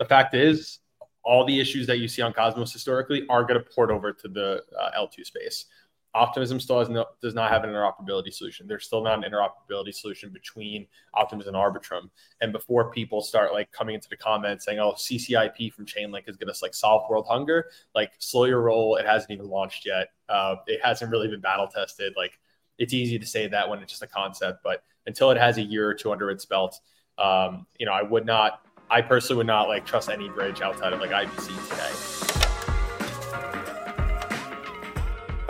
the fact is, all the issues that you see on Cosmos historically are going to port over to the uh, L2 space. Optimism still no, does not have an interoperability solution. There's still not an interoperability solution between Optimism and Arbitrum. And before people start like coming into the comments saying, "Oh, CCIP from Chainlink is going to like solve world hunger," like slow your roll. It hasn't even launched yet. Uh, it hasn't really been battle tested. Like it's easy to say that when it's just a concept, but until it has a year or two under its belt, um, you know, I would not. I personally would not like trust any bridge outside of like IBC today.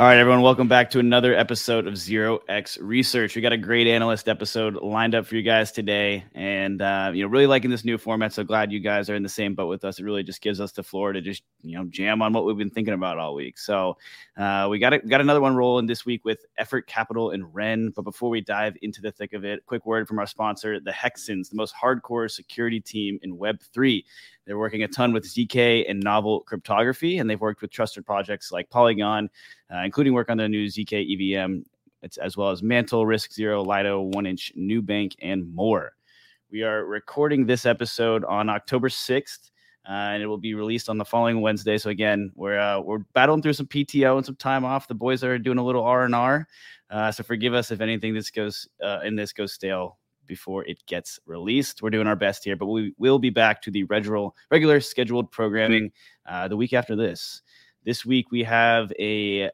All right, everyone, welcome back to another episode of Zero X Research. We got a great analyst episode lined up for you guys today, and uh, you know, really liking this new format. So glad you guys are in the same boat with us. It really just gives us the floor to just you know jam on what we've been thinking about all week. So uh, we got a, got another one rolling this week with Effort Capital and Ren. But before we dive into the thick of it, quick word from our sponsor, the Hexens, the most hardcore security team in Web three. They're working a ton with ZK and novel cryptography, and they've worked with trusted projects like Polygon, uh, including work on the new ZK EVM, as well as Mantle, RISC Zero, Lido, One Inch, Nubank, and more. We are recording this episode on October 6th. Uh, and it will be released on the following Wednesday. So again, we're uh, we're battling through some PTO and some time off. The boys are doing a little R and R, uh, so forgive us if anything this goes uh, in this goes stale before it gets released. We're doing our best here, but we will be back to the regular, regular scheduled programming uh, the week after this. This week we have a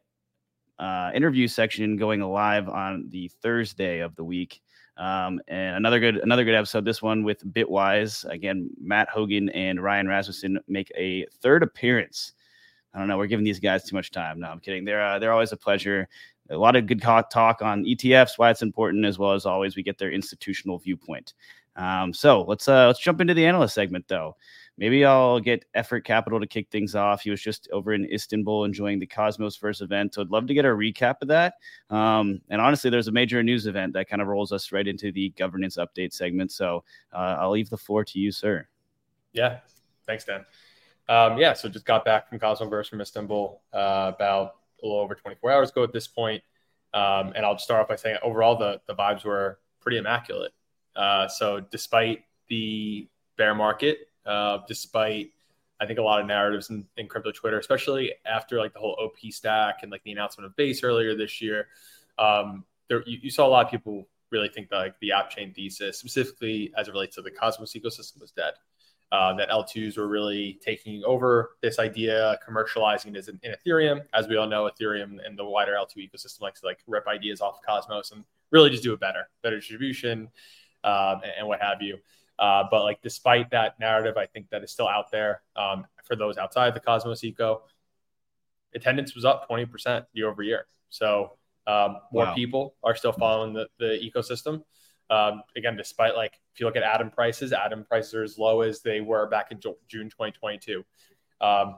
uh, interview section going live on the Thursday of the week. Um, and another good another good episode. This one with Bitwise again. Matt Hougan and Ryan Rasmussen make a third appearance. I don't know. We're giving these guys too much time. No, I'm kidding. They're uh, they're always a pleasure a lot of good talk on ETFs, why it's important, as well as always we get their institutional viewpoint. Um, so let's uh, let's jump into the analyst segment though. Maybe I'll get Effort Capital to kick things off. He was just over in Istanbul enjoying the Cosmoverse event. So I'd love to get a recap of that. Um, and honestly, there's a major news event that kind of rolls us right into the governance update segment. So uh, I'll leave the floor to you, sir. Yeah, thanks, Dan. Um, yeah, so just got back from Cosmoverse from Istanbul uh, about a little over 24 hours ago at this point. Um, and I'll start off by saying overall the, the vibes were pretty immaculate. Uh, so despite the bear market, uh, despite I think a lot of narratives in, in, crypto Twitter, especially after like the whole OP stack and like the announcement of Base earlier this year, um, there you, you, saw a lot of people really think that like the app chain thesis, specifically as it relates to the Cosmos ecosystem, was dead uh, that L2s were really taking over this idea, commercializing it in, in, Ethereum. As we all know, Ethereum and the wider L2 ecosystem likes to like rip ideas off of Cosmos and really just do it better, better distribution, um, and, and, what have you. Uh, but like, despite that narrative, I think that is still out there um, for those outside the Cosmos eco. Attendance was up 20% year over year. So um, more wow. people are still following the, the ecosystem. Um, again, despite like if you look at Atom prices, Atom prices are as low as they were back in June 2022. Um,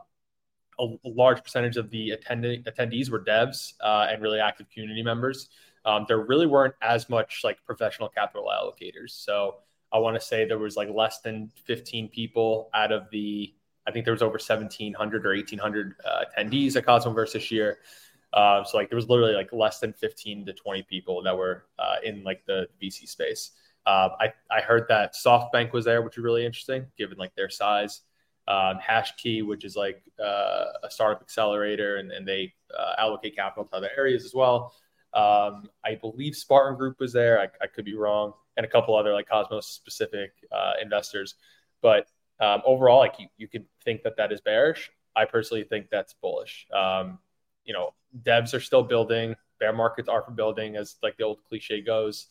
a, a, large percentage of the attending attendees were devs uh, and really active community members. Um, there really weren't as much like professional capital allocators. So I want to say there was like less than 15 people out of the I think there was over 1,700 or 1,800 uh, attendees at Cosmoverse this year. Uh, so like there was literally like less than 15 to 20 people that were uh, in like the VC space. Uh, I, I heard that SoftBank was there, which is really interesting given like their size. Um, Hashkey, which is like uh, a startup accelerator, and, and they uh, allocate capital to other areas as well. Um, I believe Spartan Group was there. I, I, could be wrong, and a couple other like Cosmos specific uh, investors. But um, overall, like you, you could think that that is bearish. I personally think that's bullish. Um, you know, devs are still building, bear markets are for building, as like the old cliche goes.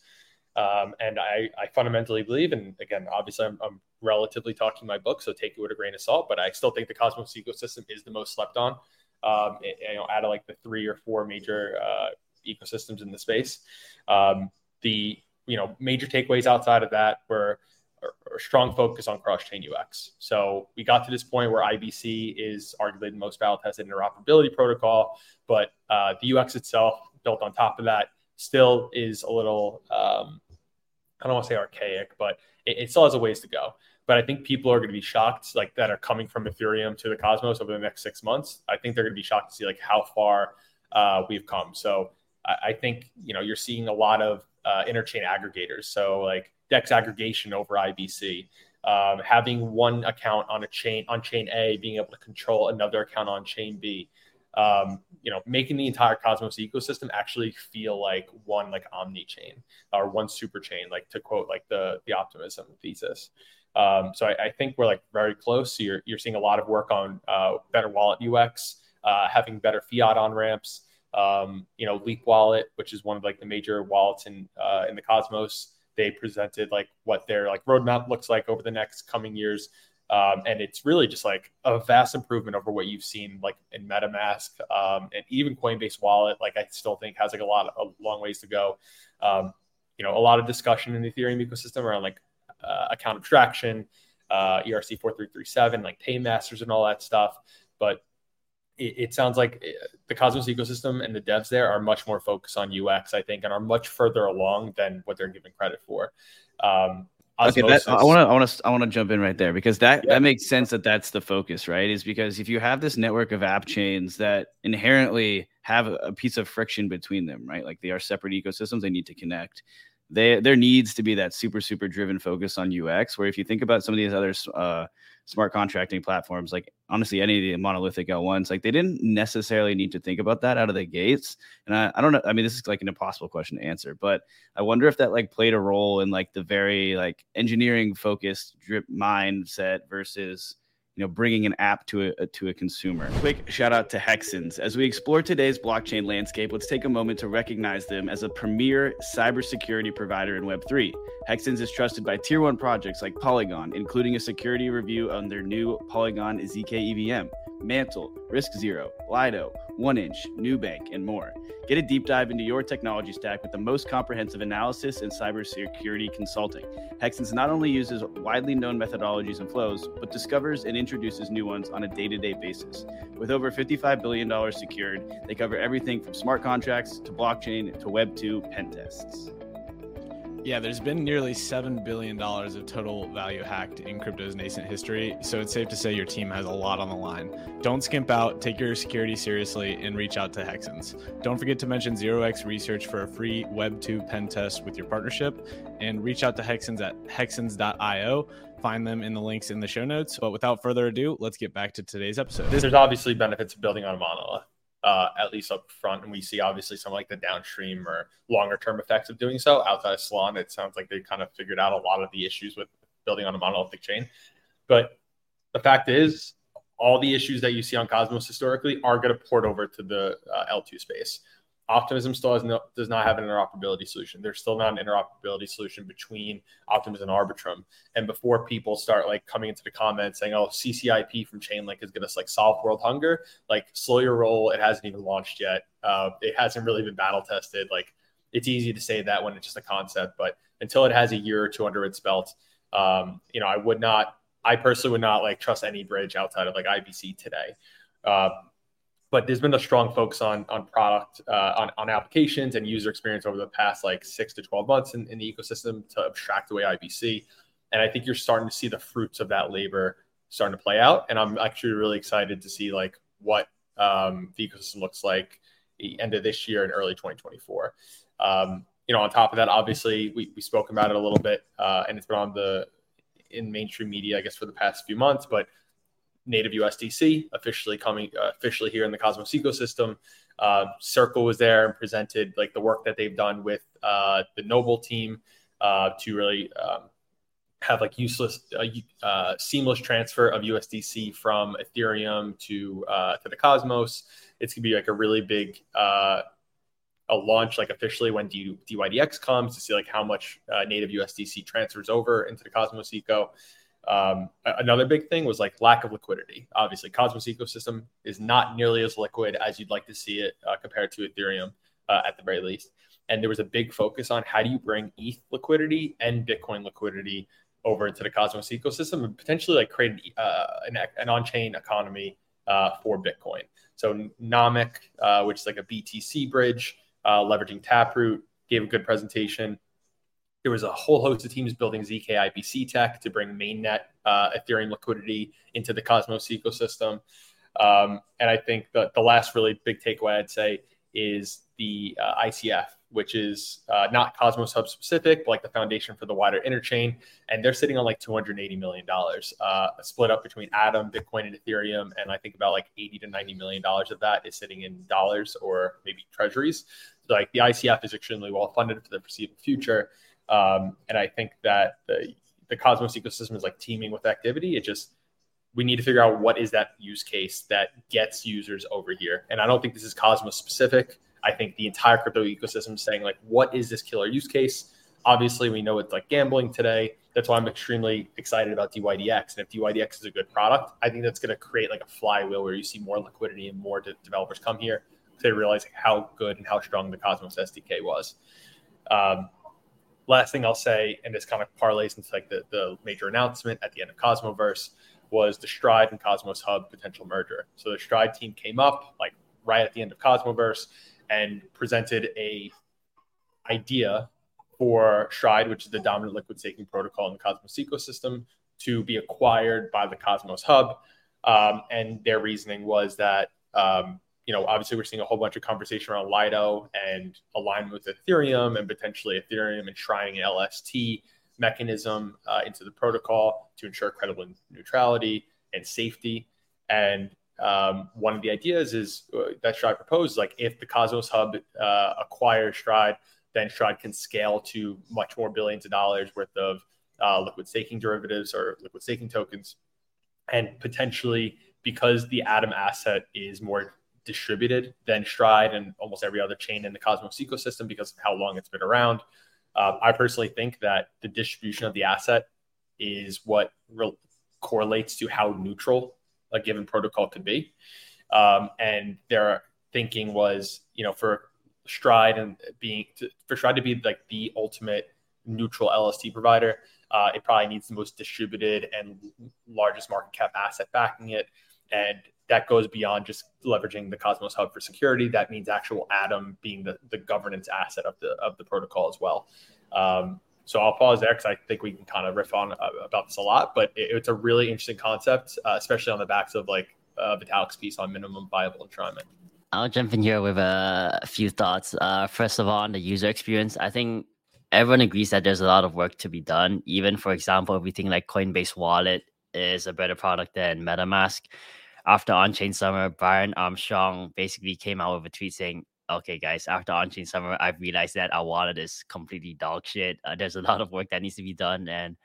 Um, and I, I fundamentally believe, and again, obviously, I'm, I'm, relatively talking my book, so take it with a grain of salt. But I still think the Cosmos ecosystem is the most slept on. Um, you know, out of like the three or four major uh, ecosystems in the space, um, the you know major takeaways outside of that were a strong focus on cross-chain UX. So we got to this point where IBC is arguably the most battle-tested interoperability protocol, but uh, the UX itself, built on top of that, still is a little um, I don't want to say archaic, but it, it, still has a ways to go. But I think people are going to be shocked, like that are coming from Ethereum to the Cosmos over the next six months. I think they're going to be shocked to see like how far uh, we've come. So I, I, think you know you're seeing a lot of uh, interchain aggregators. So like Dex aggregation over IBC. um, having one account on a chain on chain A, being able to control another account on chain B. Um, you know, making the entire Cosmos ecosystem actually feel like one like omni chain or one super chain, like to quote like the the optimism thesis. Um, so I, I, think we're like very close. So you're you're seeing a lot of work on uh, better wallet UX, uh, having better fiat on ramps. Um, you know, Leap Wallet, which is one of like the major wallets in uh, in the Cosmos, they presented like what their like roadmap looks like over the next coming years. Um, and it's really just like a vast improvement over what you've seen like in MetaMask um, and even Coinbase Wallet. Like I still think has like a lot of a long ways to go. Um, you know, a lot of discussion in the Ethereum ecosystem around like uh, account abstraction, uh, ERC four three three seven, like paymasters and all that stuff. But it, it, sounds like uh, the Cosmos ecosystem and the devs there are much more focused on UX, I think, and are much further along than what they're given credit for. Um, okay, that, I want to I want to I want to jump in right there because that yeah. that makes sense that that's the focus, right? Is because if you have this network of app chains that inherently have a, a piece of friction between them, right? Like they are separate ecosystems, they need to connect. They, there needs to be that super super driven focus on UX. Where if you think about some of these other uh, smart contracting platforms, like honestly, any of the monolithic L1s, like they didn't necessarily need to think about that out of the gates. And I, I don't know. I mean, this is like an impossible question to answer, but I wonder if that like played a role in like the very like engineering focused drip mindset versus you know, bringing an app to a, to a consumer. Quick shout out to Hexens. As we explore today's blockchain landscape, let's take a moment to recognize them as a premier cybersecurity provider in Web3. Hexens is trusted by tier one projects like Polygon, including a security review on their new Polygon ZK EVM. Mantle, RISC Zero, Lido, One Inch, Nubank, and more. Get a deep dive into your technology stack with the most comprehensive analysis and cybersecurity consulting. Hexens not only uses widely known methodologies and flows, but discovers and introduces new ones on a day to day basis. With over $55 billion secured, they cover everything from smart contracts to blockchain to Web 2 pen tests. Yeah, there's been nearly $7 billion of total value hacked in crypto's nascent history. So it's safe to say your team has a lot on the line. Don't skimp out, take your security seriously, and reach out to Hexens. Don't forget to mention 0x Research for a free Web2 pen test with your partnership. And reach out to Hexens at hexens.io. Find them in the links in the show notes. But without further ado, let's get back to today's episode. There's obviously benefits of building on a monolith uh, at least up front. And we see obviously some like the downstream or longer term effects of doing so. Outside of Solana, it sounds like they kind of figured out a lot of the issues with building on a monolithic chain. But the fact is, all the issues that you see on Cosmos historically are going to port over to the uh, L2 space. Optimism still has no, does not have an interoperability solution. There's still not an interoperability solution between Optimism and Arbitrum. And before people start like coming into the comments saying, "Oh, CCIP from Chainlink is going to like solve world hunger," like slow your roll. It hasn't even launched yet. Uh, it hasn't really been battle tested. Like it's easy to say that when it's just a concept, but until it has a year or two under its belt, um, you know, I would not. I personally would not like trust any bridge outside of like IBC today. Uh, but there's been a strong focus on on product uh, on, on applications and user experience over the past like six to 12 months in, in the ecosystem to abstract away ibc and i think you're starting to see the fruits of that labor starting to play out. And i'm actually really excited to see like what um, the ecosystem looks like the end of this year and early 2024 um, you know on top of that obviously we, we spoke about it a little bit uh, and it's been on the in mainstream media i guess for the past few months but native USDC officially coming uh, officially here in the Cosmos ecosystem. Uh, Circle was there and presented like the work that they've done with uh, the Noble team uh, to really um, have like useless, uh, uh, seamless transfer of USDC from Ethereum to to the Cosmos. It's gonna be like a really big a launch like officially when DYDX comes to see like how much native USDC transfers over into the Cosmos eco. Um, another big thing was like lack of liquidity. Obviously, Cosmos ecosystem is not nearly as liquid as you'd like to see it uh, compared to Ethereum uh, at the very least. And there was a big focus on how do you bring ETH liquidity and Bitcoin liquidity over into the Cosmos ecosystem and potentially like create uh, an, an on-chain economy uh, for Bitcoin. So Nomic, uh, which is like a BTC bridge, uh, leveraging Taproot, gave a good presentation. There was a whole host of teams building ZK IBC tech to bring mainnet uh, Ethereum liquidity into the Cosmos ecosystem. Um, and I think the, the last really big takeaway I'd say is the uh, ICF which is uh, not Cosmos Hub specific, but like the foundation for the wider interchain. And they're sitting on like $280 million, uh, split up between Atom, Bitcoin, and Ethereum. And I think about like 80 to $90 million of that is sitting in dollars or maybe treasuries. So like the ICF is extremely well funded for the foreseeable future. Um, and I think that the, the Cosmos ecosystem is like teeming with activity. It just, we need to figure out what is that use case that gets users over here. And I don't think this is Cosmos specific. I think the entire crypto ecosystem is saying like, what is this killer use case? Obviously, we know it's like gambling today. That's why I'm extremely excited about DYDX. And if DYDX is a good product, I think that's going to create like a flywheel where you see more liquidity and more de- developers come here. They realize how good and how strong the Cosmos SDK was. Um, last thing I'll say, and this kind of parlays into like the, the major announcement at the end of Cosmoverse was the Stride and Cosmos Hub potential merger. So the Stride team came up like right at the end of Cosmoverse and presented a idea for Stride, which is the dominant liquid staking protocol in the Cosmos ecosystem, to be acquired by the Cosmos Hub. Um, and their reasoning was that, um, you know, obviously we're seeing a whole bunch of conversation around Lido and alignment with Ethereum and potentially Ethereum enshrining an LST mechanism uh, into the protocol to ensure credible neutrality and safety. And um, one of the ideas is uh, that Stride proposed, like if the Cosmos Hub uh, acquires Stride, then Stride can scale to much more billions of dollars worth of uh, liquid staking derivatives or liquid staking tokens, and potentially because the Atom asset is more distributed than Stride and almost every other chain in the Cosmos ecosystem because of how long it's been around. Uh, I personally think that the distribution of the asset is what re- correlates to how neutral a given protocol could be. Um, and their thinking was, you know, for Stride and being to, for Stride to be like the ultimate neutral LST provider, uh, it probably needs the most distributed and largest market cap asset backing it. And that goes beyond just leveraging the Cosmos Hub for security. That means actual Atom being the, the governance asset of the of the protocol as well. Um, so I'll pause there because I think we can kind of riff on uh, about this a lot, but it, it's a really interesting concept, uh, especially on the backs of like uh, Vitalik's piece on minimum viable enshrinement. I'll jump in here with a few thoughts. Uh, first of all, on the user experience, I think everyone agrees that there's a lot of work to be done. Even, for example, everything like Coinbase Wallet is a better product than MetaMask. After on-chain summer, Brian Armstrong basically came out with a tweet saying, okay, guys, after on-chain summer, I've realized that our wallet is completely dog shit. Uh, there's a lot of work that needs to be done. And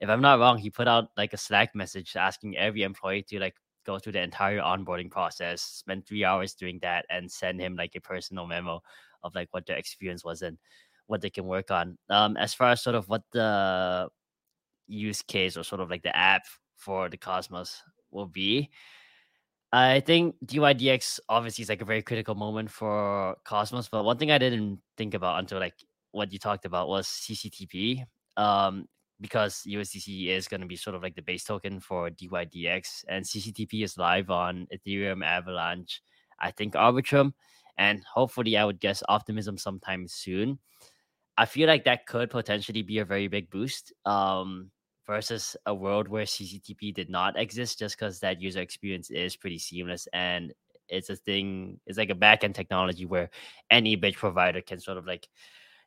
if I'm not wrong, he put out like a Slack message asking every employee to like go through the entire onboarding process, spend three hours doing that, and send him like a personal memo of like what their experience was and what they can work on. Um, as far as sort of what the use case or sort of like the app for the Cosmos will be, I think DYDX obviously is like a very critical moment for Cosmos, but one thing I didn't think about until like what you talked about was CCTP. Um, because USDC is going to be sort of like the base token for DYDX, and CCTP is live on Ethereum, Avalanche, I think Arbitrum, and hopefully, I would guess Optimism sometime soon. I feel like that could potentially be a very big boost. Um, versus a world where CCTP did not exist just because that user experience is pretty seamless and it's a thing, it's like a backend technology where any bridge provider can sort of like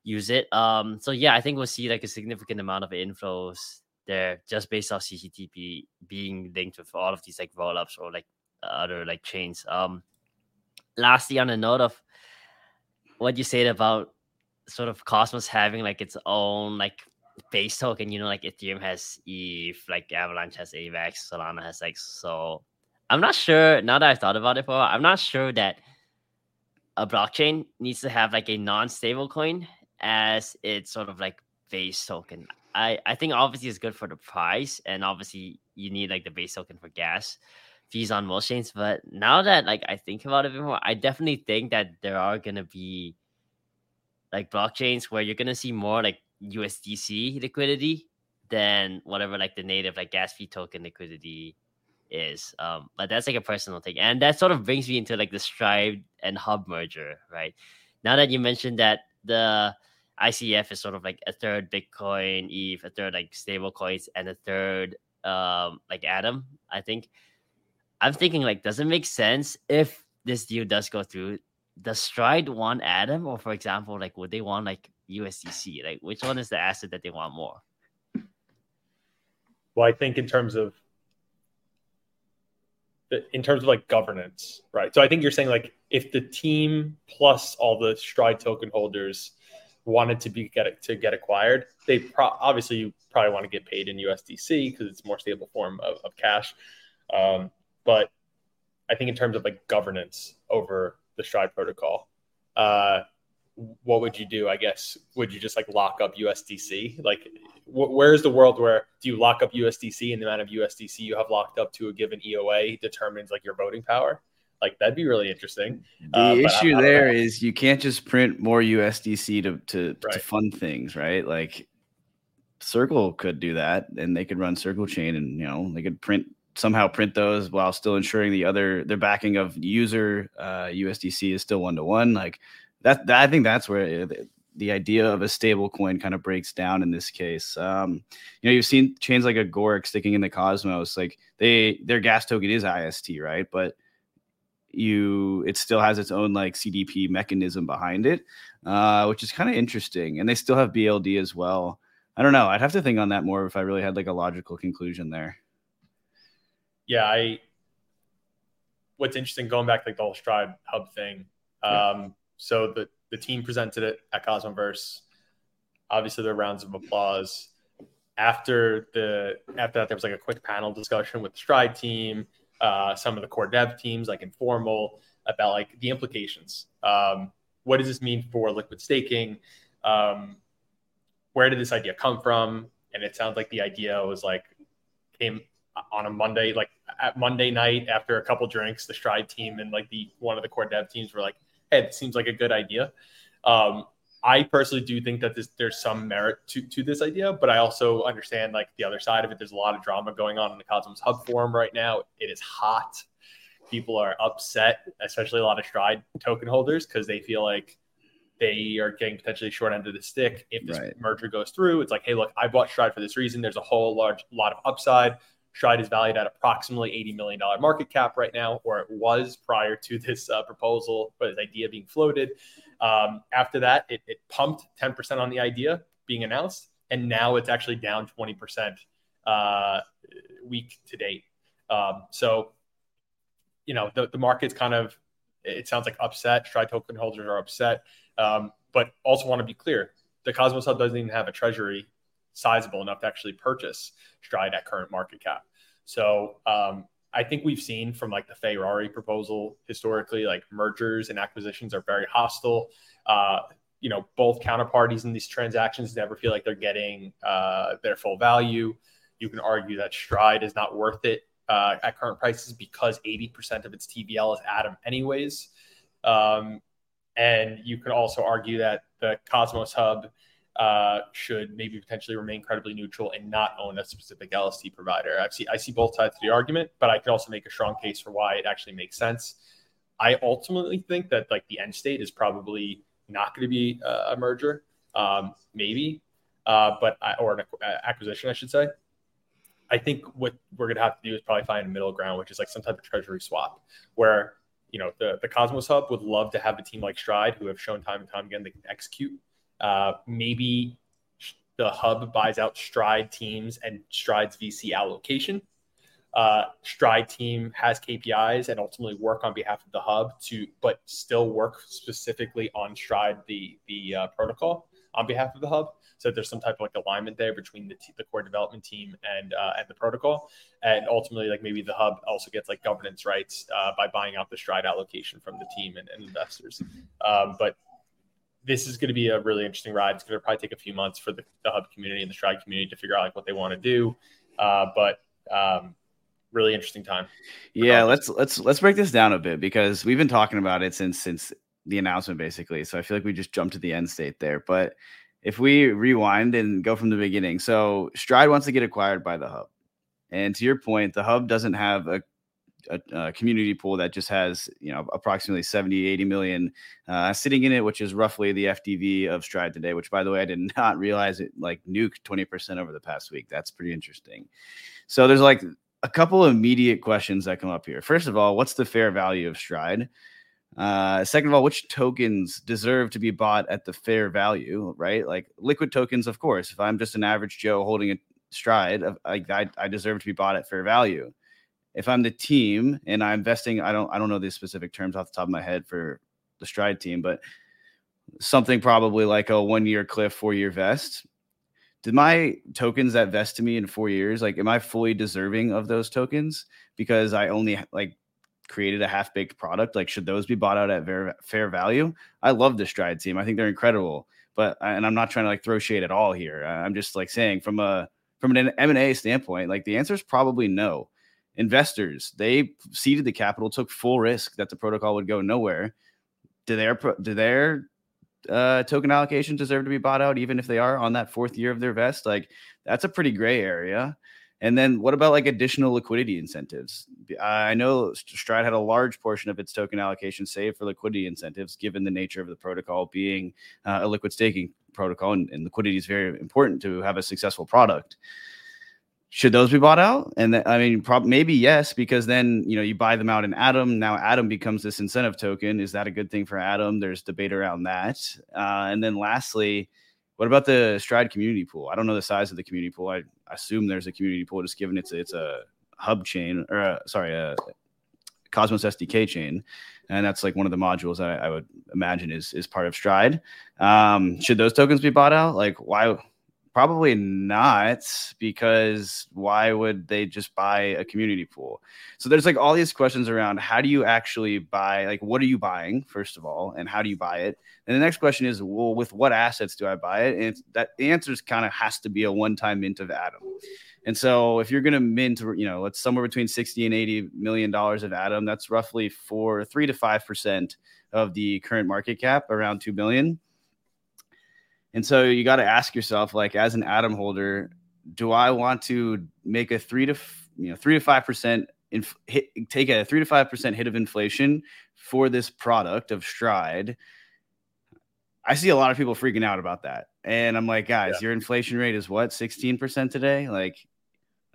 use it. Um, so yeah, I think we'll see like a significant amount of inflows there just based off CCTP being linked with all of these like rollups or like other like chains. Um, lastly, on the note of what you said about sort of Cosmos having like its own like base token, you know, like Ethereum has ETH, like Avalanche has AVAX, Solana has like so. I'm not sure now that I've thought about it for a while, I'm not sure that a blockchain needs to have like a non-stable coin as its sort of like base token. I, I think obviously it's good for the price, and obviously you need like the base token for gas fees on most chains. But now that like I think about it more, I definitely think that there are gonna be like blockchains where you're gonna see more like USDC liquidity than whatever like the native like gas fee token liquidity is. Um, but that's like a personal thing, and that sort of brings me into like the Stride and Hub merger, right? Now that you mentioned that the ICF is sort of like a third Bitcoin, ETH, a third like stable coins, and a third um like Atom. I think I'm thinking like, does it make sense if this deal does go through does Stride want Atom, or for example, like would they want like USDC? Like which one is the asset that they want more? Well, I think in terms of in terms of like governance, right? So I think you're saying like if the team plus all the Stride token holders wanted to be get to get acquired, they pro- obviously you probably want to get paid in USDC because it's a more stable form of, of cash. Um, but I think in terms of like governance over the Stride protocol, uh, what would you do? I guess would you just like lock up USDC? Like, wh- where's the world where do you lock up USDC and the amount of USDC you have locked up to a given EOA determines like your voting power? Like that'd be really interesting. The uh, issue I, there is you can't just print more USDC to to, right. to fund things, right? Like Circle could do that, and they could run Circle Chain, and you know they could print somehow print those while still ensuring the other their backing of user uh, USDC is still one to one. Like that, that, I think that's where the, the idea of a stable coin kind of breaks down in this case. Um, you know, you've seen chains like Agoric sticking in the Cosmos, like they their gas token is IST, right? But you it still has its own like CDP mechanism behind it, uh, which is kind of interesting. And they still have BLD as well. I don't know. I'd have to think on that more if I really had like a logical conclusion there. Yeah, I. What's interesting going back to like the whole Stride Hub thing. Um, yeah. So the the team presented it at Cosmoverse. Obviously, there were rounds of applause. After the after that, there was like a quick panel discussion with the Stride team uh, some of the core dev teams, like Informal, about like the implications. Um, what does this mean for liquid staking? Um, where did this idea come from? And it sounds like the idea was like came on a Monday, like at Monday night after a couple drinks, the Stride team and like the one of the core dev teams were like, "Hey, it seems like a good idea." Um, I personally do think that this, there's some merit to, to this idea, but I also understand like the other side of it. There's a lot of drama going on in the Cosmos Hub forum right now. It is hot. People are upset, especially a lot of Stride token holders, because they feel like they are getting potentially short end of the stick if this right. merger goes through. It's like, hey, look, I bought Stride for this reason. There's a whole large lot of upside. Stride is valued at approximately $80 million market cap right now, or it was prior to this uh, proposal or this idea being floated. Um, after that, it, it, pumped 10% on the idea being announced, and now it's actually down 20% uh, week to date. Um, so, you know, the, the market's kind of, it sounds like upset. Stride token holders are upset, um, but also want to be clear the Cosmos Hub doesn't even have a treasury sizable enough to actually purchase Stride at current market cap. So um, I think we've seen from like the Fei Rari proposal historically, like mergers and acquisitions are very hostile. Uh, you know, both counterparties in these transactions never feel like they're getting uh, their full value. You can argue that Stride is not worth it uh, at current prices because 80% of its TVL is Atom, anyways. Um, and you could also argue that the Cosmos Hub uh, should maybe potentially remain credibly neutral and not own a specific LST provider. I see I see both sides of the argument, but I can also make a strong case for why it actually makes sense. I ultimately think that like the end state is probably not going to be a merger, um, maybe, uh, but I, or an acquisition, I should say. I think what we're going to have to do is probably find a middle ground, which is like some type of treasury swap, where you know the the Cosmos Hub would love to have a team like Stride, who have shown time and time again they can execute uh, maybe the hub buys out Stride teams and Stride's VC allocation. Uh, Stride team has KPIs and ultimately work on behalf of the hub to, but still work specifically on Stride the the uh, protocol on behalf of the hub. So there's some type of like alignment there between the, t- the core development team and uh, and the protocol, and ultimately like maybe the hub also gets like governance rights uh, by buying out the Stride allocation from the team and, and investors. Um, but this is going to be a really interesting ride. It's going to probably take a few months for the, the hub community and the stride community to figure out like what they want to do. Uh, but um, really interesting time. Yeah, let's let's let's break this down a bit because we've been talking about it since since the announcement basically. So I feel like we just jumped to the end state there. But if we rewind and go from the beginning, so Stride wants to get acquired by the hub. And to your point, the hub doesn't have a a, a, community pool that just has you know approximately 70 80 million uh, sitting in it which is roughly the FDV of stride today which by the way i did not realize it like nuked 20% over the past week that's pretty interesting so there's like a couple of immediate questions that come up here first of all what's the fair value of stride Uh, second of all, which tokens deserve to be bought at the fair value, right? Like liquid tokens, of course. If I'm just an average Joe holding a stride, I, I deserve to be bought at fair value. If I'm the team and I'm investing, I don't I don't know the specific terms off the top of my head for the stride team, but something probably like a one year cliff, four year vest. Did my tokens that vest to me in four years, like, am I fully deserving of those tokens because I only like created a half baked product? Like, should those be bought out at fair, fair value? I love the Stride team. I think they're incredible. But uh, and I'm not trying to like throw shade at all here. I'm just like saying from a from an M and A standpoint, like the answer is probably no. Investors they seeded the capital, took full risk that the protocol would go nowhere. Do their do their uh, token allocations deserve to be bought out, even if they are on that fourth year of their vest? Like that's a pretty gray area. And then what about like additional liquidity incentives? I know Stride had a large portion of its token allocation saved for liquidity incentives, given the nature of the protocol being uh, a liquid staking protocol, and, and, liquidity is very important to have a successful product. Should those be bought out? And th- I mean, prob- maybe yes, because then you know you buy them out in Atom. Now Atom becomes this incentive token. Is that a good thing for Atom? There's debate around that. Uh, and then lastly, what about the Stride community pool? I don't know the size of the community pool. I assume there's a community pool, just given it's a, it's a hub chain or a, sorry, a Cosmos SDK chain, and that's like one of the modules I, I would imagine is is part of Stride. Um, should those tokens be bought out? Like, why? Probably not, because why would they just buy a community pool? So there's like all these questions around how do you actually buy, like, what are you buying, first of all, and how do you buy it? And the next question is, well, with what assets do I buy it? And that the answer kind of has to be a one time mint of Atom. And so if you're going to mint, you know, it's somewhere between 60 and 80 million dollars of Atom, that's roughly for three to five percent of the current market cap, around two billion. And so you got to ask yourself, like, as an Atom holder, do I want to make a three to you know three to five percent inf- hit, take a three to five percent hit of inflation for this product of Stride? I see a lot of people freaking out about that, and I'm like, guys, yeah. your inflation rate is what sixteen percent today. Like,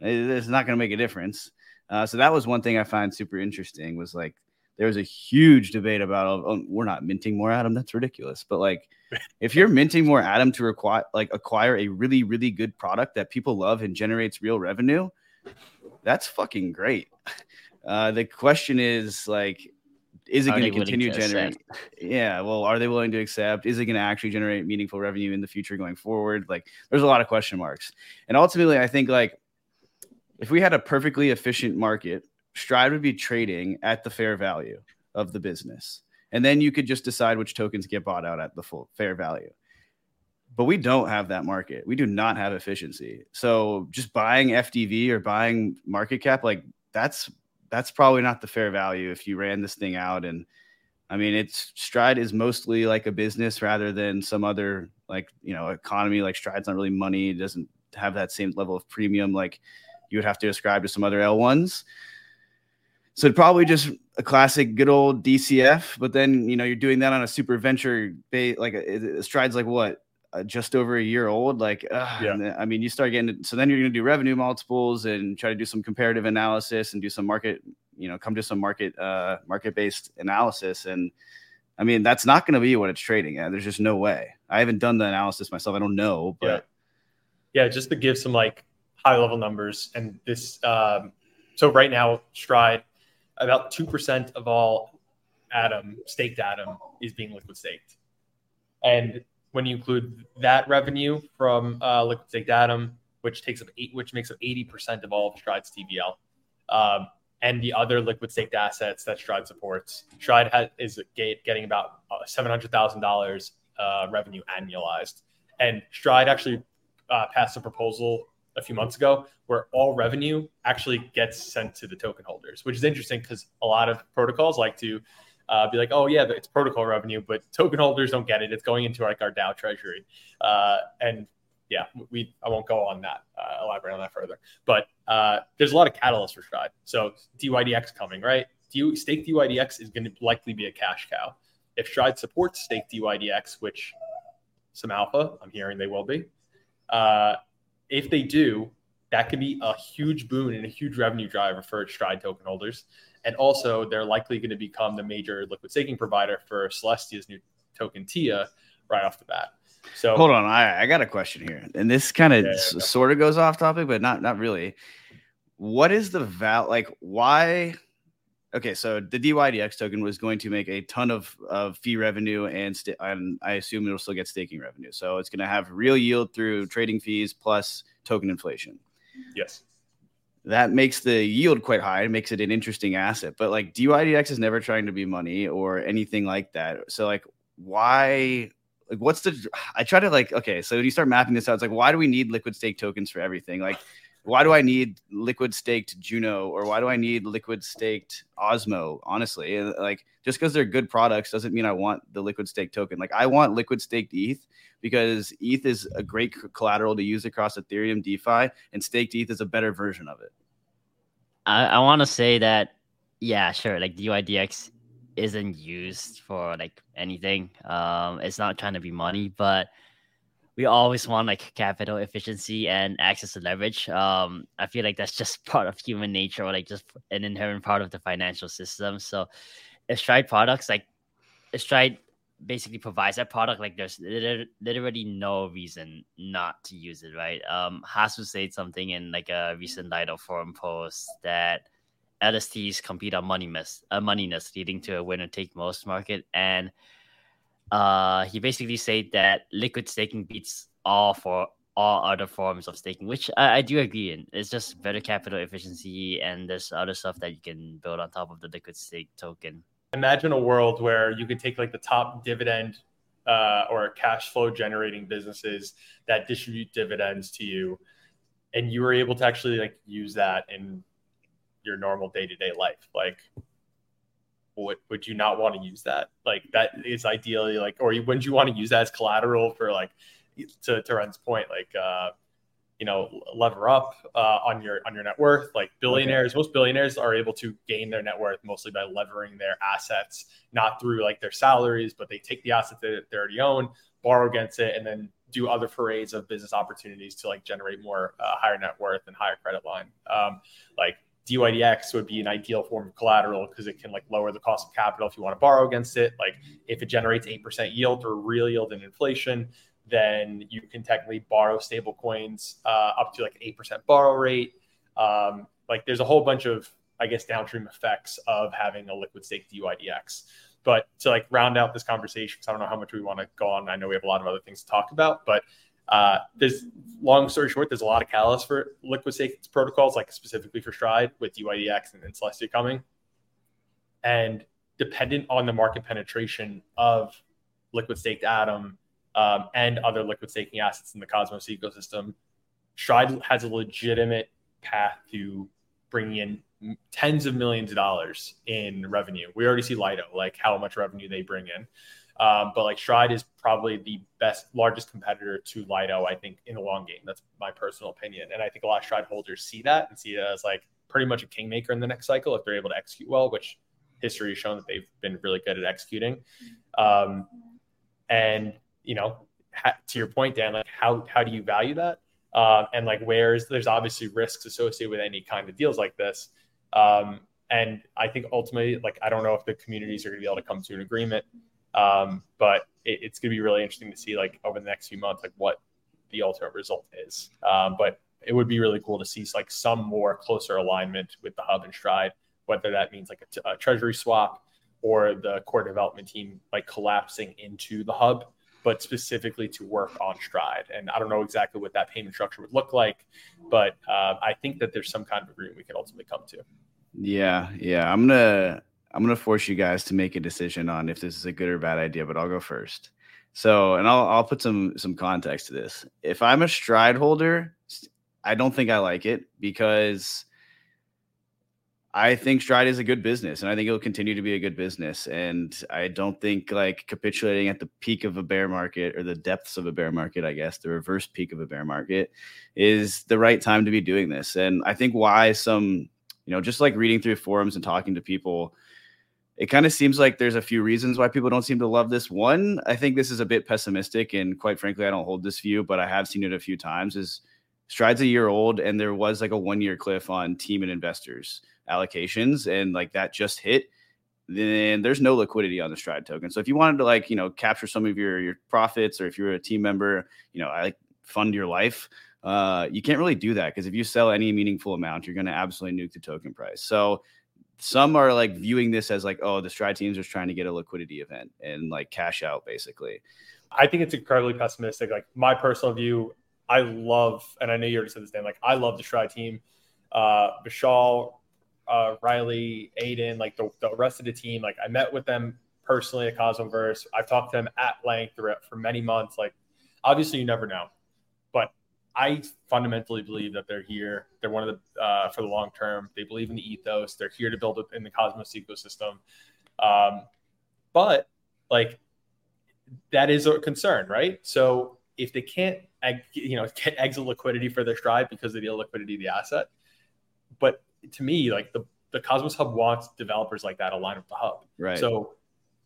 it's not going to make a difference. Uh, so that was one thing I find super interesting was like there was a huge debate about oh, oh, we're not minting more atom that's ridiculous. But like if you're minting more atom to require like acquire a really really good product that people love and generates real revenue that's fucking great. Uh, the question is like is it going to continue generating yeah well are they willing to accept? Is it going to actually generate meaningful revenue in the future going forward? Like there's a lot of question marks. And ultimately i think like if we had a perfectly efficient market Stride would be trading at the fair value of the business. And then you could just decide which tokens get bought out at the full fair value. But we don't have that market. We do not have efficiency. So just buying FDV or buying market cap, like that's that's probably not the fair value if you ran this thing out. And I mean, it's Stride is mostly like a business rather than some other like you know economy. Like Stride's not really money. It doesn't have that same level of premium like you would have to ascribe to some other L1s. So probably just a classic good old DCF, but then you know you're doing that on a super venture base, like a, a strides like what uh, just over a year old. Like, uh, yeah. I mean, you start getting so then you're going to do revenue multiples and try to do some comparative analysis and do some market, you know, come to some market uh, market based analysis. And I mean, that's not going to be what it's trading at. There's just no way. I haven't done the analysis myself. I don't know, but yeah, yeah just to give some like high level numbers and this. Um, so right now, Stride about 2% of all Atom, staked Atom, is being liquid staked. And when you include that revenue from uh, liquid staked Atom, which takes up eight, which makes up 80% of all of Stride's TVL, um, and the other liquid staked assets that Stride supports, Stride has, is getting about uh, $700,000 uh, revenue annualized. And Stride actually uh, passed a proposal a few months ago where all revenue actually gets sent to the token holders, which is interesting because a lot of protocols like to uh, be like, oh yeah, it's protocol revenue, but token holders don't get it. It's going into like our DAO treasury, uh, and yeah, we I won't go on that, uh, elaborate on that further. But uh, there's a lot of catalysts for Stride. So DYDX coming, right? D- stake DYDX is going to likely be a cash cow. If Stride supports stake DYDX, which some alpha, I'm hearing they will be, uh, if they do, that could be a huge boon and a huge revenue driver for Stride token holders. And also, they're likely going to become the major liquid staking provider for Celestia's new token TIA right off the bat. So hold on, I, I got a question here, and this kind of yeah, sort of goes off topic, but not not really. What is the val? Like, why? Okay, so the DYDX token was going to make a ton of, of fee revenue, and, st- and I assume it'll still get staking revenue. So it's going to have real yield through trading fees plus token inflation. Yes that makes the yield quite high. It makes it an interesting asset. But like DYDX is never trying to be money or anything like that. So like why like what's the I try to like okay, so you start mapping this out, it's like why do we need liquid stake tokens for everything? Like why do I need liquid staked Juno or why do I need liquid staked Osmo? Honestly, like just because they're good products doesn't mean I want the liquid stake token. Like I want liquid staked ETH because ETH is a great collateral to use across Ethereum DeFi, and staked ETH is a better version of it. I, I want to say that, yeah, sure. Like DYDX isn't used for like anything. Um, it's not trying to be money, but we always want like capital efficiency and access to leverage. Um, I feel like that's just part of human nature or like just an inherent part of the financial system. So, Stride products like Stride basically provides that product, like there's literally no reason not to use it, right? Um, Hasu said something in like a recent Lido forum post that LSTs compete on moneyness, uh, moneyness, leading to a winner take most market. And uh, he basically said that liquid staking beats all for all other forms of staking, which I, I, do agree in. It's just better capital efficiency, and there's other stuff that you can build on top of the liquid stake token. Imagine a world where you could take like the top dividend uh, or cash flow generating businesses that distribute dividends to you, and you were able to actually like use that in your normal day to day life. Like, would would you not want to use that? Like, that is ideally like, or wouldn't you want to use that as collateral for like, to to Ren's point, like, uh, you know, lever up uh, on your on your net worth. Like billionaires, okay. most billionaires are able to gain their net worth mostly by levering their assets, not through like their salaries, but they take the assets that they already own, borrow against it, and then do other forays of business opportunities to like generate more uh, higher net worth and higher credit line. Um, like DYDX would be an ideal form of collateral because it can like lower the cost of capital if you want to borrow against it. Like if it generates 8% yield or real yield in inflation, then you can technically borrow stable coins uh, up to like 8% borrow rate. Um, like there's a whole bunch of, I guess, downstream effects of having a liquid stake DYDX. But to like round out this conversation, because I don't know how much we want to go on. I know we have a lot of other things to talk about, but uh, there's long story short, there's a lot of catalysts for liquid stake protocols, like specifically for Stride with DYDX and then Celestia coming. And dependent on the market penetration of liquid staked Atom um, and other liquid staking assets in the Cosmos ecosystem, Stride has a legitimate path to bringing in tens of millions of dollars in revenue. We already see Lido, like how much revenue they bring in. Um, but like Stride is probably the best, largest competitor to Lido, I think, in the long game. That's my personal opinion. And I think a lot of Stride holders see that and see it as like pretty much a kingmaker in the next cycle if they're able to execute well, which history has shown that they've been really good at executing. Um, and, you know, ha- to your point, Dan, like how, how do you value that? Uh, and like where's there's obviously risks associated with any kind of deals like this. Um, and I think ultimately, like I don't know if the communities are going to be able to come to an agreement. Um, but it, it's going to be really interesting to see like over the next few months, like what the ultimate result is. Um, but it would be really cool to see like some more closer alignment with the hub and stride, whether that means like a, t- a treasury swap or the core development team like collapsing into the hub, but specifically to work on stride. And I don't know exactly what that payment structure would look like, but uh, I think that there's some kind of agreement we can ultimately come to. Yeah, yeah. I'm gonna I'm going to force you guys to make a decision on if this is a good or bad idea, but I'll go first. So, and I'll I'll put some some context to this. If I'm a stride holder, I don't think I like it because I think Stride is a good business and I think it'll continue to be a good business. And I don't think like capitulating at the peak of a bear market or the depths of a bear market, I guess, the reverse peak of a bear market is the right time to be doing this. And I think why some, you know, just like reading through forums and talking to people, it kind of seems like there's a few reasons why people don't seem to love this. One, I think this is a bit pessimistic, and quite frankly, I don't hold this view, but I have seen it a few times. Is Stride's a year old, and there was like a one year cliff on team and investors allocations, and like that just hit. Then there's no liquidity on the Stride token. So if you wanted to like you know capture some of your your profits, or if you're a team member, you know I like fund your life. Uh, you can't really do that because if you sell any meaningful amount, you're going to absolutely nuke the token price. So some are like viewing this as like, oh, the stride teams are trying to get a liquidity event and like cash out basically. I think it's incredibly pessimistic. Like my personal view, I love, and I know you already said this, Dan. Like I love the Stride team. Uh, Vishal, uh, Riley, Aidan, like the, the rest of the team. Like I met with them personally at Cosmoverse. I've talked to them at length for many months. Like obviously, you never know, I fundamentally believe that they're here. They're one of the uh, for the long term. They believe in the ethos. They're here to build in the Cosmos ecosystem. Um, but like that is a concern, right? So if they can't, you know, get exit liquidity for their stride because of the illiquidity of the asset, but to me, like the the Cosmos Hub wants developers like that aligned with the hub. Right. So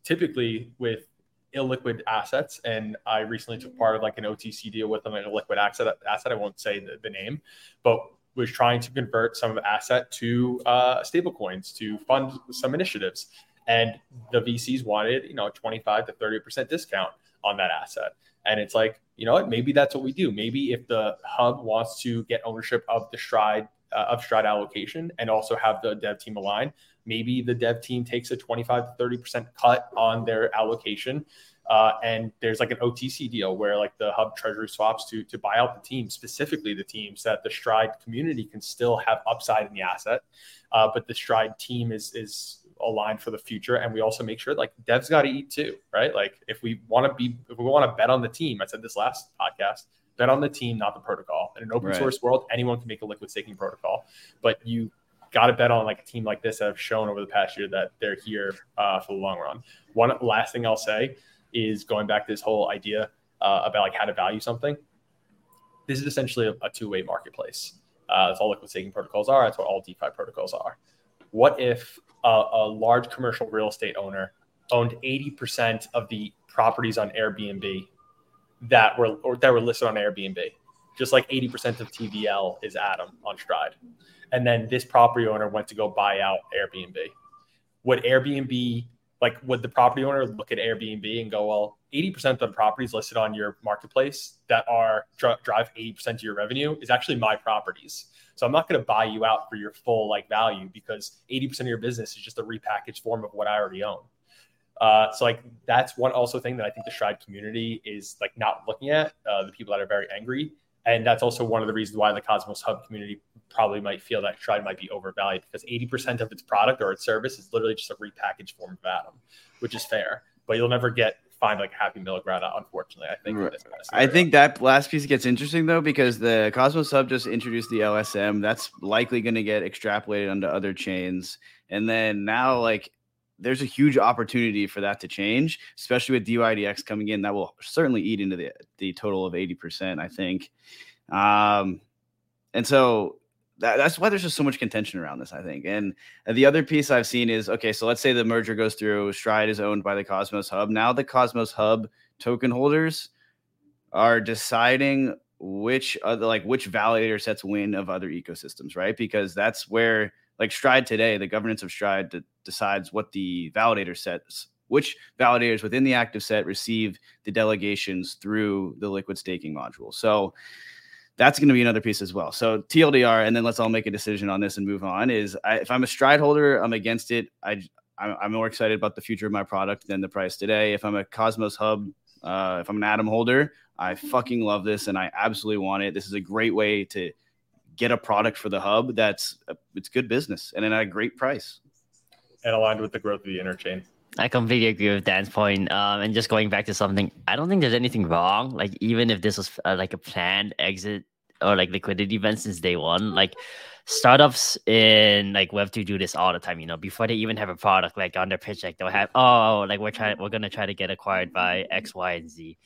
typically with illiquid assets, and I recently took part of like an OTC deal with them, an illiquid asset. Asset I won't say the, the name, but was trying to convert some of the asset to uh, stable coins to fund some initiatives and the VCs wanted, you know, 25 to 30% discount on that asset. And it's like, you know what, maybe that's what we do. Maybe if the hub wants to get ownership of the Stride uh, of Stride allocation and also have the dev team align, maybe the dev team takes a 25 to 30% cut on their allocation. Uh, and there's like an OTC deal where like the hub treasury swaps to to buy out the team, specifically the teams that the Stride community can still have upside in the asset, uh, but the Stride team is is aligned for the future. And we also make sure like devs got to eat too, right? Like if we want to be, if we want to bet on the team, I said this last podcast, bet on the team, not the protocol. In an open right. source world, anyone can make a liquid staking protocol, but you got to bet on like a team like this that have shown over the past year that they're here uh, for the long run. One last thing I'll say is going back to this whole idea uh, about like how to value something. This is essentially a, a two-way marketplace. Uh, that's all liquid staking protocols are. That's what all DeFi protocols are. What if a, a large commercial real estate owner owned 80% of the properties on Airbnb that were or that were listed on Airbnb, just like 80% of TVL is Atom on Stride. And then this property owner went to go buy out Airbnb. Would Airbnb like would the property owner look at Airbnb and go, well, 80% of the properties listed on your marketplace that are drive 80% of your revenue is actually my properties. So I'm not going to buy you out for your full like value because 80% of your business is just a repackaged form of what I already own. Uh, so like that's one also thing that I think the Stride community is like not looking at uh, the people that are very angry, and that's also one of the reasons why the Cosmos Hub community probably might feel that Stride might be overvalued because 80% of its product or its service is literally just a repackaged form of Atom, which is fair, but you'll never get find like happy middle ground. Unfortunately, I think. Right. I think that last piece gets interesting though because the Cosmos Hub just introduced the LSM. That's likely going to get extrapolated onto other chains, and then now like there's a huge opportunity for that to change, especially with DYDX coming in. That will certainly eat into the the total of eighty percent. I think. Um, and so that, that's why there's just so much contention around this, I think. And the other piece I've seen is okay, so let's say the merger goes through, Stride is owned by the Cosmos Hub. Now the Cosmos Hub token holders are deciding which other like which validator sets win of other ecosystems, right? Because that's where like Stride today, the governance of Stride decides what the validator sets, which validators within the active set receive the delegations through the liquid staking module. So that's going to be another piece as well. So TLDR, and then let's all make a decision on this and move on. Is I, if I'm a stride holder, I'm against it. I I'm more excited about the future of my product than the price today. If I'm a Cosmos Hub, uh, if I'm an Atom holder, I fucking love this and I absolutely want it. This is a great way to get a product for the hub that's it's good business and at a great price. And aligned with the growth of the interchain. I completely agree with Dan's point. Um, and just going back to something, I don't think there's anything wrong. Like even if this was uh, like a planned exit or like liquidity event since day one. Like startups in like Web two do this all the time. You know, before they even have a product, like on their pitch deck, they'll have oh like we're trying we're gonna try to get acquired by X, Y, and Z.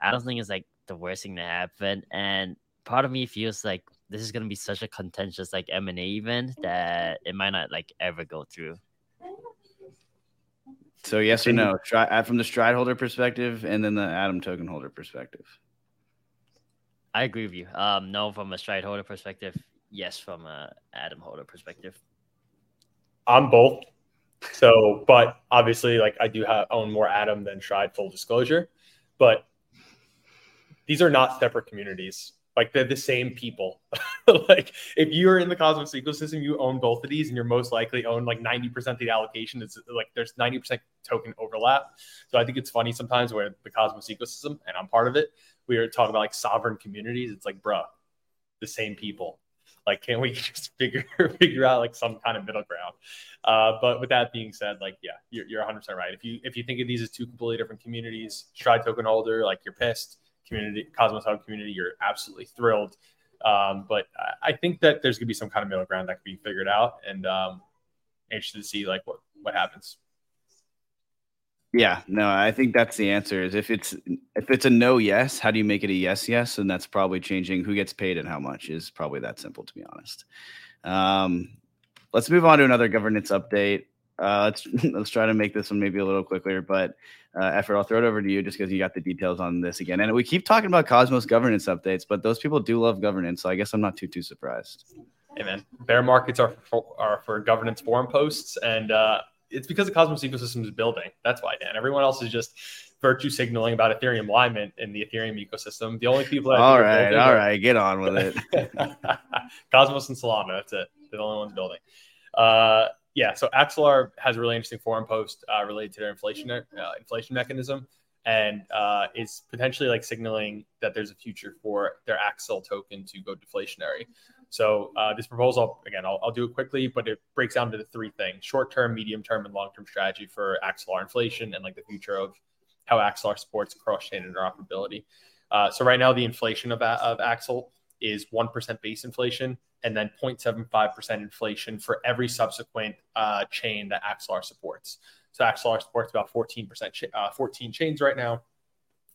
I don't think it's like the worst thing to happen. And part of me feels like this is gonna be such a contentious like M and A event that it might not like ever go through. So yes or no, Try from the stride holder perspective, and then the Atom token holder perspective. I agree with you. Um, no, from a stride holder perspective, yes, from a Atom holder perspective. I'm both. So, but obviously, like I do have own more Atom than Stride, full disclosure. But these are not separate communities. Like they're the same people. like if you're in the Cosmos ecosystem, you own both of these, and you're most likely own like 90% of the allocation. It's like there's 90% token overlap. So I think it's funny sometimes where the Cosmos ecosystem, and I'm part of it, we are talking about like sovereign communities. It's like, bruh, the same people. Like, can't we just figure figure out like some kind of middle ground? Uh, but with that being said, like, yeah, you're, you're 100 percent right. If you if you think of these as two completely different communities, Stride token holder, like you're pissed. Community, Cosmos Hub community, you're absolutely thrilled. Um, but I think that there's gonna be some kind of middle ground that can be figured out, and um, interested to see like what what happens. Yeah, no, I think that's the answer. Is if it's if it's a no yes, how do you make it a yes yes? And that's probably changing who gets paid and how much is probably that simple to be honest. Um, let's move on to another governance update. Uh, let's let's try to make this one maybe a little quicker, but uh, effort. I'll throw it over to you just because you got the details on this again. And we keep talking about Cosmos governance updates, but those people do love governance, so I guess I'm not too too surprised. Hey man, bear markets are for, are for governance forum posts, and uh, it's because the Cosmos ecosystem is building. That's why, Dan. Everyone else is just virtue signaling about Ethereum alignment in the Ethereum ecosystem. The only people that all right, all right, get on with it. Cosmos and Solana. That's it. They're the only ones building. Uh, yeah. So Axelar has a really interesting forum post uh, related to their inflation uh, inflation mechanism, and uh, is potentially like signaling that there's a future for their Axel token to go deflationary. So uh, this proposal, again, I'll, I'll, do it quickly, but it breaks down to the three things: short-term, medium-term, and long-term strategy for Axelar inflation and like the future of how Axelar supports cross-chain interoperability. Uh, so right now, the inflation of, of Axel is 1% base inflation and then 0.75% inflation for every subsequent uh, chain that Axelar supports. So Axelar supports about 14%, ch- uh, 14 chains right now.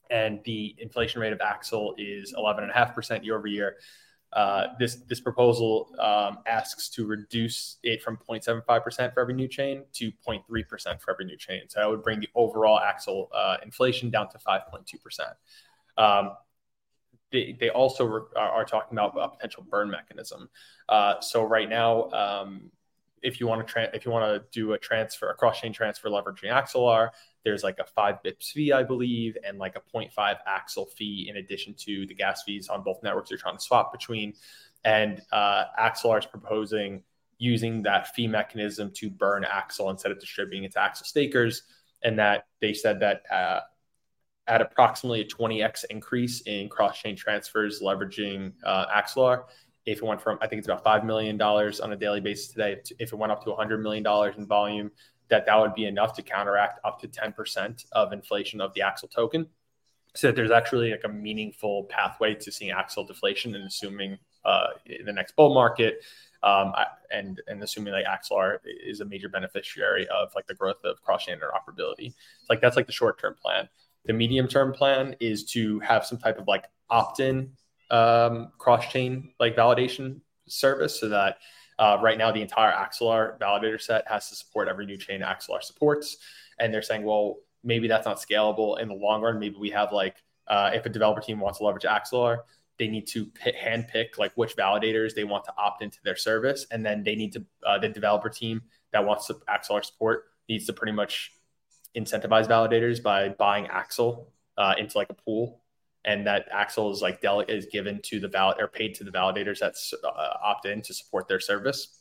And the inflation rate of Axel is 11.5% year over year. Uh, this this proposal um, asks to reduce it from 0.75% for every new chain to 0.3% for every new chain. So that would bring the overall Axel uh, inflation down to 5.2%. Um, they, they also re- are, talking about a potential burn mechanism. Uh, so right now, um, if you want to tra- if you want to do a transfer, a cross chain transfer leveraging Axelar, there's like a five bips fee, I believe, and like a 0.5 Axel fee in addition to the gas fees on both networks you're trying to swap between. And uh, Axelar is proposing using that fee mechanism to burn Axel instead of distributing it to Axel stakers. And that they said that uh, at approximately a 20x increase in cross chain transfers leveraging uh, Axelar, if it went from, I think it's about $5 million on a daily basis today, if it went up to $100 million in volume, that that would be enough to counteract up to 10% of inflation of the Axel token. So that there's actually like a meaningful pathway to seeing Axel deflation and assuming uh, in the next bull market um, and and assuming like Axelar is a major beneficiary of like the growth of cross-chain interoperability. It's Like that's like the short-term plan. The medium-term plan is to have some type of like opt-in um, cross-chain like validation service so that uh, right now, the entire Axelar validator set has to support every new chain Axelar supports. And they're saying, well, maybe that's not scalable in the long run. Maybe we have like, uh, if a developer team wants to leverage Axelar, they need to pick, hand pick like which validators they want to opt into their service. And then they need to, uh, the developer team that wants to Axelar support needs to pretty much incentivize validators by buying Axel uh, into like a pool and that Axel is like dele- is given to the valid or paid to the validators that's uh, opt in to support their service.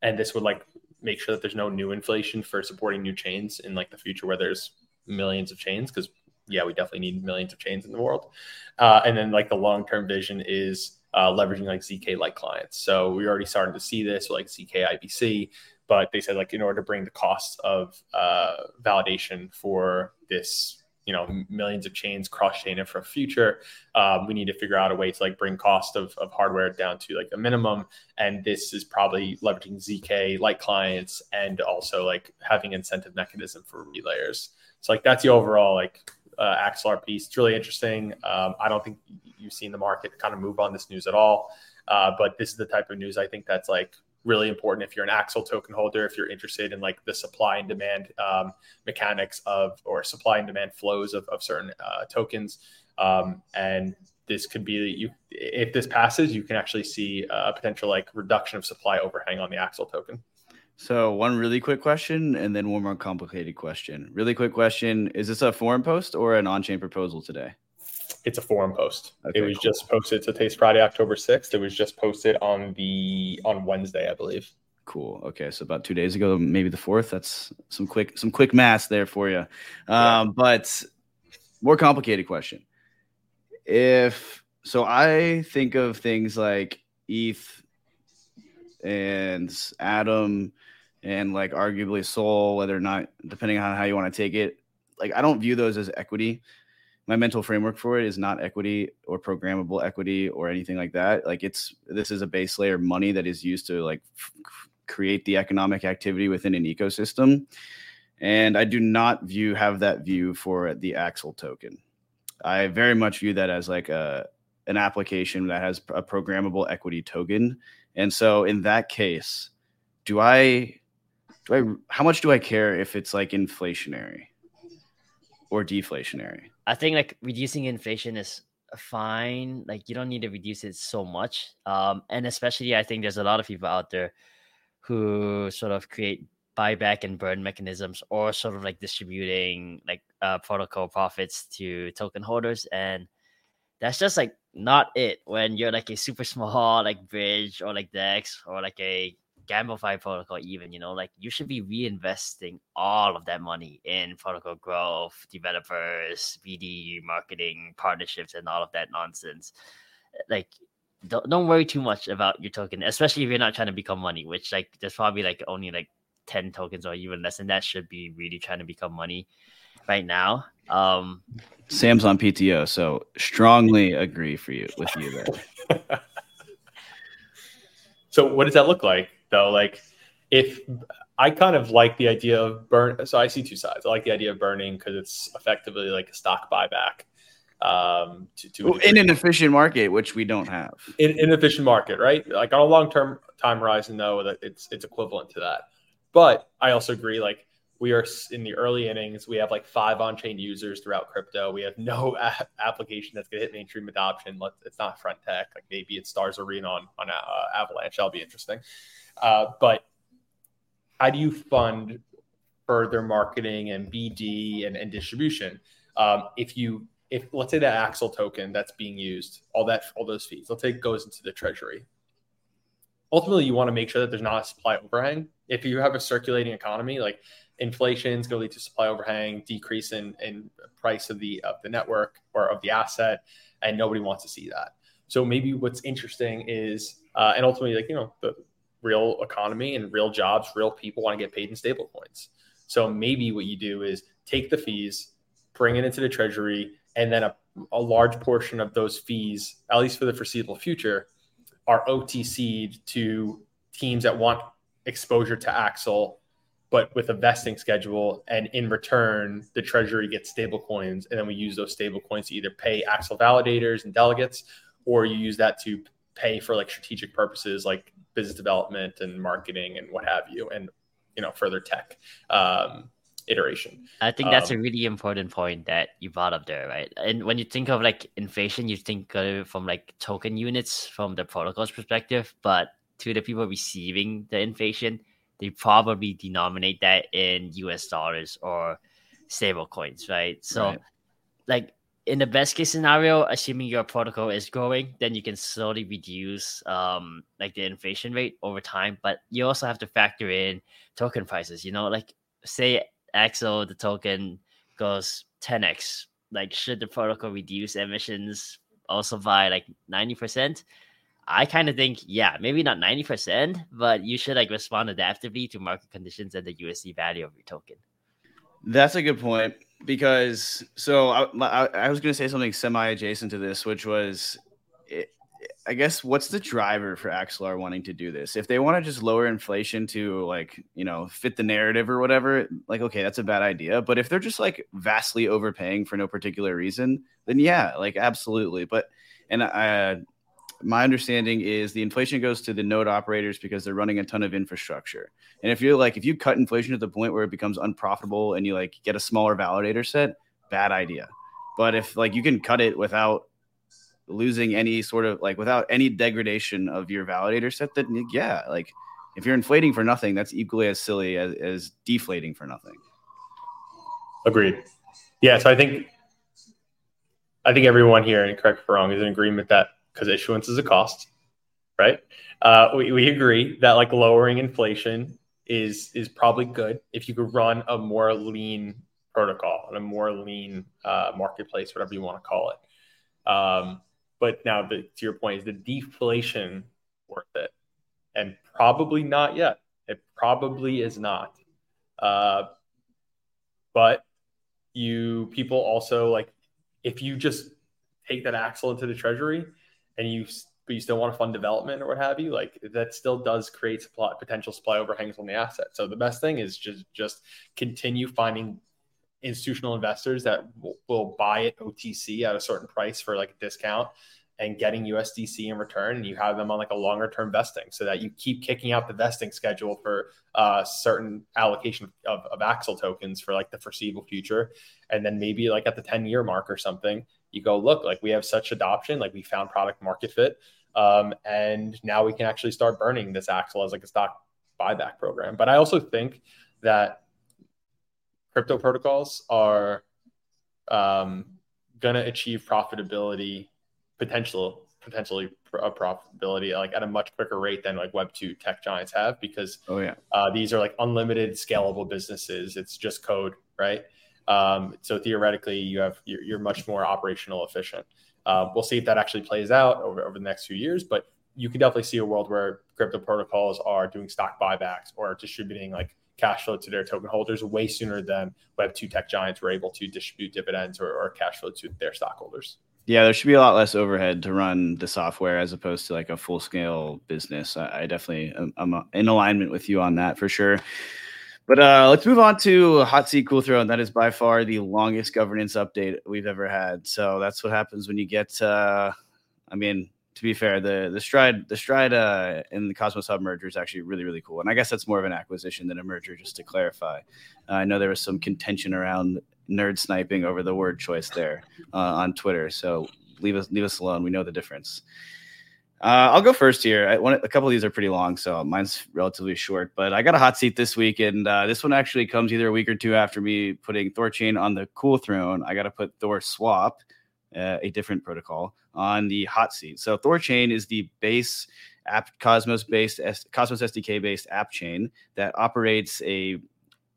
And this would like make sure that there's no new inflation for supporting new chains in like the future where there's millions of chains because yeah, we definitely need millions of chains in the world. Uh, and then like the long term vision is uh, leveraging like zk like clients. So we're already started to see this like zk IBC, but they said like in order to bring the cost of uh, validation for this you know millions of chains cross chain infra future. Um, we need to figure out a way to like bring cost of, of hardware down to like a minimum. And this is probably leveraging zk like clients and also like having incentive mechanism for relayers. So like that's the overall like uh, axelar piece. It's really interesting. Um, i don't think you've seen the market kind of move on this news at all. Uh, but this is the type of news i think that's like really important if you're an Axel token holder, if you're interested in like the supply and demand um, mechanics of or supply and demand flows of, of certain uh, tokens. Um, and this could be you if this passes, you can actually see a potential like reduction of supply overhang on the Axel token. So one really quick question, and then one more complicated question. Really quick question: Is this a forum post or an on-chain proposal today? It's a forum post. Okay, it was cool. just posted. Today's Friday, October sixth. It was just posted on the on Wednesday, I believe. Cool. Okay, so about two days ago, maybe the fourth. That's some quick some quick math there for you. Um, yeah. But more complicated question. If so, I think of things like ETH and Atom and like arguably Sol, whether or not depending on how you want to take it. Like I don't view those as equity. My mental framework for it is not equity or programmable equity or anything like that. Like it's this is a base layer money that is used to like f- create the economic activity within an ecosystem. And I do not view have that view for the Axel token. I very much view that as like a an application that has a programmable equity token. And so in that case, do I do I how much do I care if it's like inflationary or deflationary? I think like reducing inflation is fine. Like you don't need to reduce it so much. Um, and especially I think there's a lot of people out there who sort of create buyback and burn mechanisms or sort of like distributing like uh, protocol profits to token holders and that's just like not it when you're like a super small like bridge or like dex or like a gamify protocol even you know like you should be reinvesting all of that money in protocol growth developers bd marketing partnerships and all of that nonsense like don't, don't worry too much about your token, especially if you're not trying to become money, which like there's probably like only like 10 tokens or even less and that should be really trying to become money right now. Um Sam's on PTO, so strongly agree for you with you there. so what does that look like though? Like if I kind of like the idea of burn so I see two sides. I like the idea of burning because it's effectively like a stock buyback um, to, to in an efficient market, which we don't have. In, in an efficient market, right? Like on a long term time horizon, though, that it's it's equivalent to that. But I also agree, like we are in the early innings. We have like five on-chain users throughout crypto. We have no a- application that's going to hit mainstream adoption. Let's, It's not friend.tech. Like maybe it's Stars Arena on on uh, Avalanche. That'll be interesting. Uh, but how do you fund further marketing and BD and, and distribution? Um, if you if let's say that Axel token that's being used, all that all those fees, let's say it goes into the treasury. Ultimately, you want to make sure that there's not a supply overhang. If you have a circulating economy, like inflation is going to lead to supply overhang, decrease in, in price of the of the network or of the asset, and nobody wants to see that. So maybe what's interesting is, uh, and ultimately, like you know, the real economy and real jobs, real people want to get paid in stable coins. So maybe what you do is take the fees, bring it into the treasury, and then a, a large portion of those fees, at least for the foreseeable future, are OTC'd to teams that want exposure to Axel, but with a vesting schedule. And in return, the treasury gets stable coins. And then we use those stable coins to either pay Axel validators and delegates, or you use that to pay for like strategic purposes like business development and marketing and what have you, and you know, further tech. Um, iteration. I think that's um, a really important point that you brought up there, right? And when you think of like inflation, you think of it from like token units from the protocol's perspective, but to the people receiving the inflation, they probably denominate that in US dollars or stable coins, right? So right. like in the best case scenario, assuming your protocol is growing, then you can slowly reduce um like the inflation rate over time. But you also have to factor in token prices. You know, like say Axel, the token goes 10x. Like, should the protocol reduce emissions also by like 90%? I kind of think, yeah, maybe not 90%, but you should like respond adaptively to market conditions and the USD value of your token. That's a good point because so I, I, I was going to say something semi adjacent to this, which was I guess what's the driver for Axelar wanting to do this? If they want to just lower inflation to like, you know, fit the narrative or whatever, like, okay, that's a bad idea. But if they're just like vastly overpaying for no particular reason, then yeah, like absolutely. But, and I, my understanding is the inflation goes to the node operators because they're running a ton of infrastructure. And if you're like, if you cut inflation to the point where it becomes unprofitable and you like get a smaller validator set, bad idea. But if like you can cut it without losing any sort of like without any degradation of your validator set, then yeah, like if you're inflating for nothing, that's equally as silly as, as deflating for nothing. Agreed. Yeah, so I think I think everyone here, and correct if wrong, is in agreement that because issuance is a cost, right? Uh, we, we agree that like lowering inflation is is probably good if you could run a more lean protocol and a more lean uh, marketplace, whatever you want to call it. Um, but now, the, to your point, is the deflation worth it? And probably not yet. It probably is not. Uh, but you people also like if you just take that axle into the treasury and you but you still want to fund development or what have you, like that still does create supply, potential supply overhangs on the asset. So the best thing is just just continue finding institutional investors that will, will buy it OTC at a certain price for like a discount and getting USDC in return, and you have them on like a longer term vesting, so that you keep kicking out the vesting schedule for uh, certain allocation of, of Axel tokens for like the foreseeable future, and then maybe like at the ten year mark or something, you go look like we have such adoption, like we found product market fit, um, and now we can actually start burning this Axel as like a stock buyback program. But I also think that crypto protocols are um, going to achieve profitability potential potentially a profitability like at a much quicker rate than like web 2 tech giants have because oh yeah. uh, these are like unlimited scalable businesses. It's just code right um, so theoretically you have you're, you're much more operational efficient uh, we'll see if that actually plays out over, over the next few years but you can definitely see a world where crypto protocols are doing stock buybacks or distributing like cash flow to their token holders way sooner than web 2 tech giants were able to distribute dividends or, or cash flow to their stockholders yeah, there should be a lot less overhead to run the software as opposed to like a full scale business. I, I definitely am, I'm in alignment with you on that for sure. But uh, let's move on to Hot Seat Cool Throne, and that is by far the longest governance update we've ever had. So that's what happens when you get. Uh, I mean, to be fair, the the stride the stride uh, in the Cosmos Hub merger is actually really really cool, and I guess that's more of an acquisition than a merger. Just to clarify, uh, I know there was some contention around nerd sniping over the word choice there uh, on Twitter. So leave us leave us alone. We know the difference. Uh, I'll go first here. I, a couple of these are pretty long, so mine's relatively short. But I got a hot seat this week, and uh, this one actually comes either a week or two after me putting Thorchain on the cool throne. I got to put Thor Swap, uh, a different protocol, on the hot seat. So Thorchain is the base app Cosmos based Cosmos SDK based app chain that operates a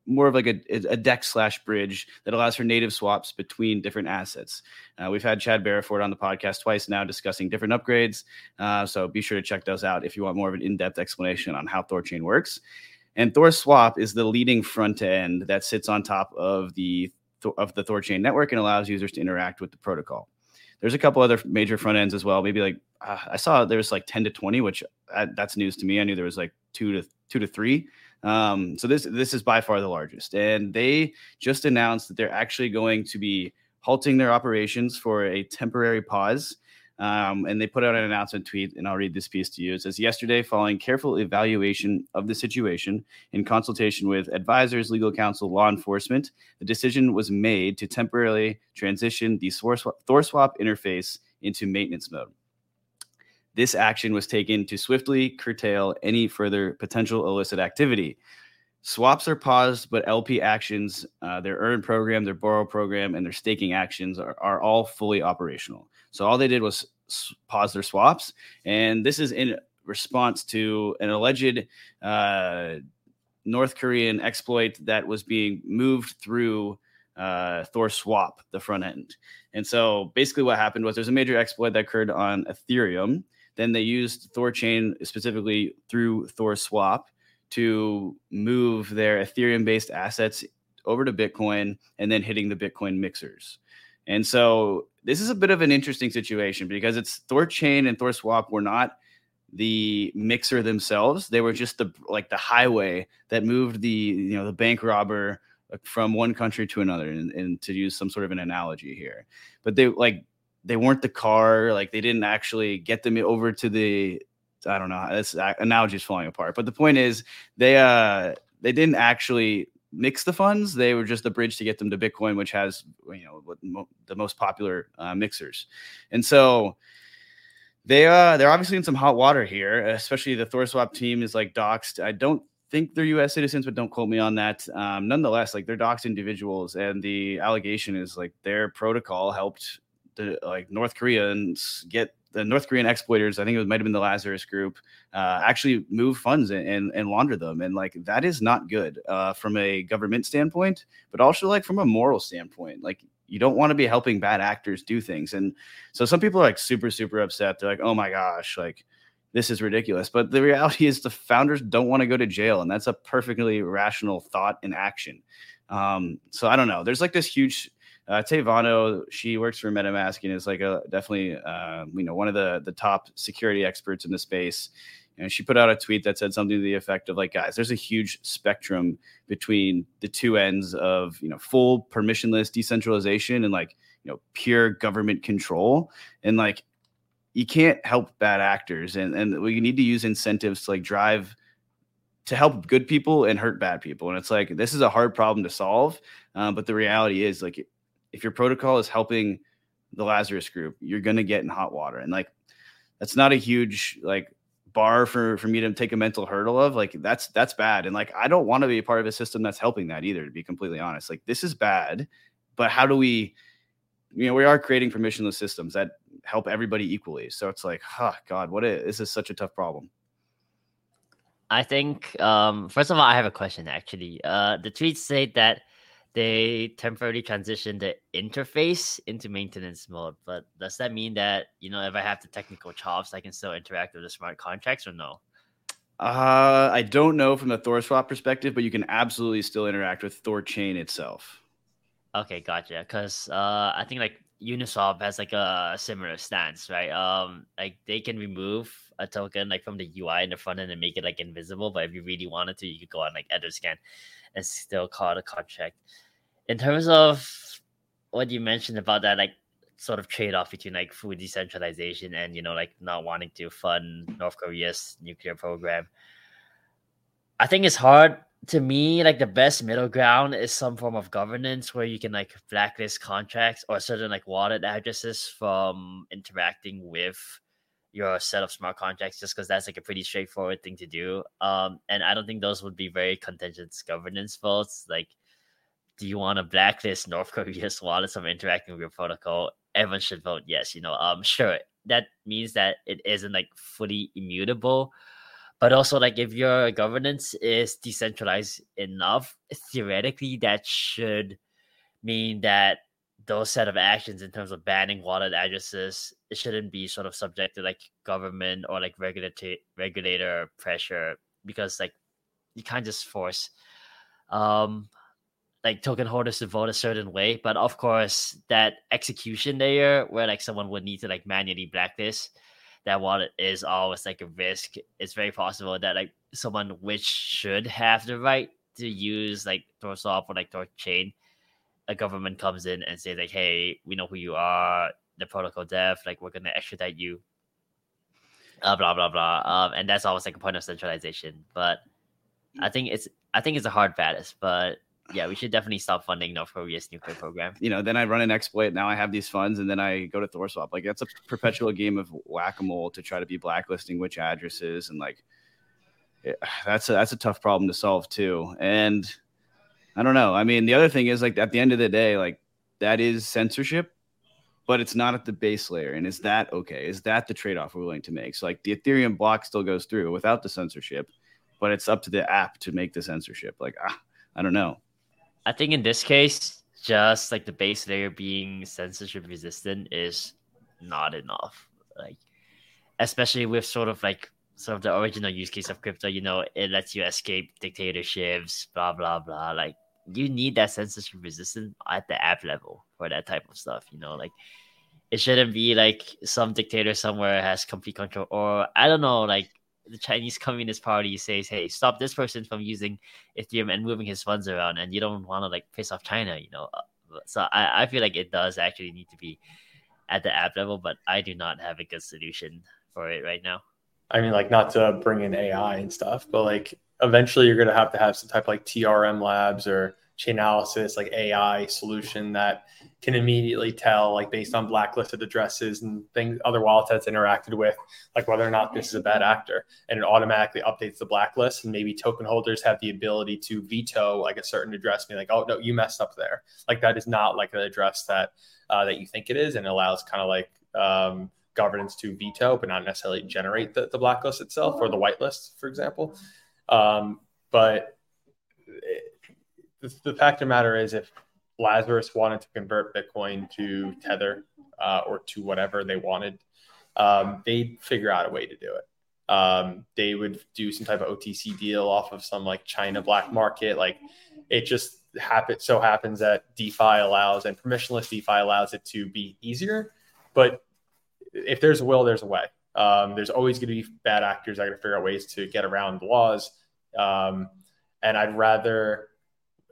more of like a, a DEX slash bridge that allows for native swaps between different assets. Uh, we've had Chad Barraford on the podcast twice now discussing different upgrades. Uh, so be sure to check those out if you want more of an in depth explanation on how Thorchain works. And Thor Swap is the leading front end that sits on top of the of the Thorchain network and allows users to interact with the protocol. There's a couple other major front ends as well. Maybe like uh, I saw there was like 10 to 20, which uh, that's news to me. I knew there was like two to two to three. Um, so this this is by far the largest, and they just announced that they're actually going to be halting their operations for a temporary pause. Um, and they put out an announcement tweet, and I'll read this piece to you. It says, Yesterday, following careful evaluation of the situation in consultation with advisors, legal counsel, law enforcement, the decision was made to temporarily transition the ThorSwap interface into maintenance mode. This action was taken to swiftly curtail any further potential illicit activity. Swaps are paused, but LP actions, uh, their earn program, their borrow program, and their staking actions are, are all fully operational. So all they did was pause their swaps. And this is in response to an alleged uh, North Korean exploit that was being moved through uh, Thor Swap, the front end. And so basically, what happened was there's a major exploit that occurred on Ethereum then they used Thorchain specifically through Thor Swap to move their Ethereum based assets over to Bitcoin and then hitting the Bitcoin mixers. And so this is a bit of an interesting situation because it's Thorchain and Thor Swap were not the mixer themselves. They were just the like the highway that moved the you know the bank robber from one country to another and, and to use some sort of an analogy here. But they like they weren't the car. Like they didn't actually get them over to the. I don't know. This analogy is falling apart. But the point is, they uh they didn't actually mix the funds. They were just the bridge to get them to Bitcoin, which has you know the most popular uh, mixers. And so they uh they're obviously in some hot water here, especially the ThorSwap team is like doxxed. I don't think they're U.S. citizens, but don't quote me on that. Um, nonetheless, like they're doxxed individuals, and the allegation is like their protocol helped the like North Koreans get the North Korean exploiters. I think it might have been the Lazarus Group, uh, actually move funds and, and, and launder them, and like that is not good uh, from a government standpoint, but also like from a moral standpoint. Like you don't want to be helping bad actors do things. And so some people are like super, super upset. They're like, oh my gosh, like this is ridiculous. But the reality is the founders don't want to go to jail. And that's a perfectly rational thought and action. Um, so I don't know. There's like this huge uh, Tayvano, she works for MetaMask and is like a definitely uh, you know one of the the top security experts in the space. And she put out a tweet that said something to the effect of like guys there's a huge spectrum between the two ends of you know full permissionless decentralization and like you know pure government control. And like you can't help bad actors. And and we need to use incentives to like drive to help good people and hurt bad people. And it's like this is a hard problem to solve uh, but the reality is like if your protocol is helping the lazarus group you're going to get in hot water. And like that's not a huge like bar for for me to take a mental hurdle of like that's that's bad. And like i don't want to be a part of a system that's helping that either to be completely honest. Like this is bad but how do we you know we are creating permissionless systems that help everybody equally. So it's like oh god what is this is such a tough problem. I think um first of all i have a question actually. Uh the tweets say that they temporarily transition the interface into maintenance mode. But does that mean that you know if I have the technical chops, I can still interact with the smart contracts or no? Uh, I don't know from the Thor ThorSwap perspective, but you can absolutely still interact with ThorChain itself. Okay, gotcha. Because uh, I think like Uniswap has like a similar stance, right? Um, like they can remove a token like from the UI in the front end and make it like invisible. But if you really wanted to, you could go on like Etherscan and still call the contract in terms of what you mentioned about that, like sort of trade off between like food decentralization and you know like not wanting to fund North Korea's nuclear program. I think it's hard to me. Like the best middle ground is some form of governance where you can like blacklist contracts or certain like wallet addresses from interacting with your set of smart contracts just because that's like a pretty straightforward thing to do. Um, and I don't think those would be very contentious governance votes. Like do you want to blacklist North Korea's wallets from interacting with your protocol? Everyone should vote yes. You know, um, sure, that means that it isn't like fully immutable, but also like if your governance is decentralized enough, theoretically that should mean that those set of actions in terms of banning wallet addresses it shouldn't be sort of subject to like government or like regulator regulator pressure because like you can't just force um like token holders to vote a certain way. But of course, that execution layer where like someone would need to like manually blacklist that wallet is always like a risk. It's very possible that like someone which should have the right to use like ThorSwap or like Chain, a government comes in and says like, "Hey, we know who you are, the protocol dev. Like, we're gonna extradite you." Uh, blah blah blah. Um, and that's always like a point of centralization. But I think it's I think it's a hard baddest, but yeah, we should definitely stop funding North Korea's nuclear program. You know, then I run an exploit. Now I have these funds, and then I go to ThorSwap. Like that's a perpetual game of whack a mole to try to be blacklisting which addresses, and like it, that's a that's a tough problem to solve too. And I don't know. I mean, the other thing is like at the end of the day, like that is censorship, but it's not at the base layer. And is that okay? Is that the trade off we're willing to make? So like the Ethereum block still goes through without the censorship, but it's up to the app to make the censorship. Like ah, I don't know. I think in this case, just like the base layer being censorship resistant is not enough. Like, especially with sort of like sort of the original use case of crypto, you know, it lets you escape dictatorships, blah blah blah. Like, you need that censorship resistant at the app level for that type of stuff. You know, like it shouldn't be like some dictator somewhere has complete control, or I don't know, like the Chinese Communist Party says, "Hey, stop this person from using Ethereum and moving his funds around," and you don't want to like piss off China, you know. Uh, so I, I feel like it does actually need to be at the app level, but I do not have a good solution for it right now. I mean, like not to bring in AI and stuff, but like eventually you're going to have to have some type of like TRM labs or Chainalysis, like AI solution that can immediately tell, like based on blacklisted addresses and things, other wallets that's interacted with, like whether or not this is a bad actor, and it automatically updates the blacklist. And maybe token holders have the ability to veto like a certain address, be like, oh no, you messed up there. Like that is not like an address that uh, that you think it is, and allows kind of like um, governance to veto, but not necessarily generate the, the blacklist itself or the whitelist, for example. Um, but it, the, the fact of the matter is, if Lazarus wanted to convert Bitcoin to Tether uh, or to whatever they wanted, um, they'd figure out a way to do it. Um, they would do some type of OTC deal off of some like China black market. Like it just happen so happens that DeFi allows and permissionless DeFi allows it to be easier. But if there's a will, there's a way. Um, there's always going to be bad actors that are going to figure out ways to get around the laws. Um, and I'd rather,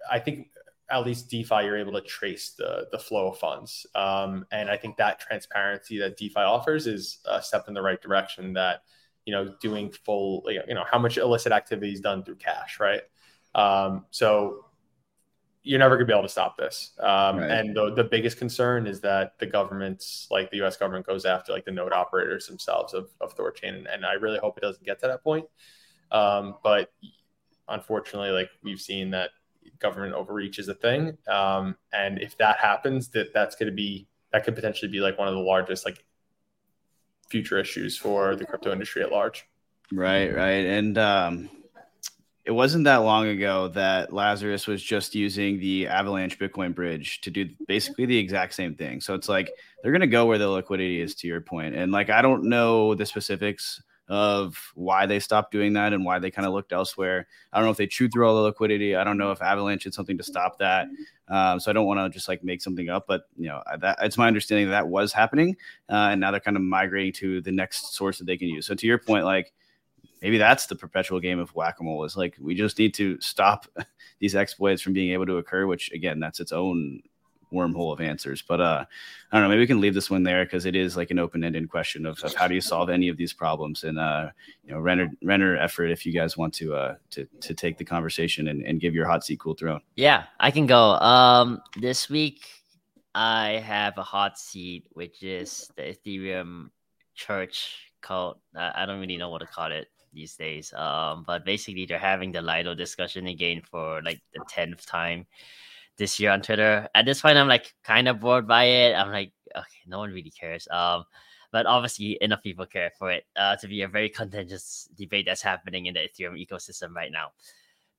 I think at least DeFi, you're able to trace the the flow of funds. Um, and I think that transparency that DeFi offers is a step in the right direction. That you know, doing full, you know, how much illicit activity is done through cash, right? Um, so you're never going to be able to stop this. Um, right. And the, the biggest concern is that the governments, like the U.S. government, goes after like the node operators themselves of, of Thorchain, and, and I really hope it doesn't get to that point. Um, but unfortunately, like we've seen that government overreach is a thing, um, and if that happens, that that's going to be that could potentially be like one of the largest like future issues for the crypto industry at large. Right, right, and um, it wasn't that long ago that Lazarus was just using the Avalanche Bitcoin bridge to do basically the exact same thing. So it's like they're going to go where the liquidity is, to your point. And like, I don't know the specifics of why they stopped doing that and why they kind of looked elsewhere. I don't know if they chewed through all the liquidity. I don't know if Avalanche did something to stop that. Um, so I don't want to just like make something up, but you know, that it's my understanding that, that was happening. Uh, and now they're kind of migrating to the next source that they can use. So to your point, like, maybe that's the perpetual game of whack-a-mole is like we just need to stop these exploits from being able to occur which again that's its own wormhole of answers. But uh i don't know maybe we can leave this one there because it is like an open-ended question of, of, how do you solve any of these problems? And uh you know render render effort if you guys want to uh to to take the conversation and, and give your hot seat cool throne yeah i can go. Um this week i have a hot seat which is the ethereum church cult. I don't really know what to call it these days. Um, but basically, they're having the Lido discussion again for like the tenth time this year on Twitter. At this point, I'm like kind of bored by it. I'm like, okay, no one really cares. Um, but obviously, enough people care for it uh, to be a very contentious debate that's happening in the Ethereum ecosystem right now.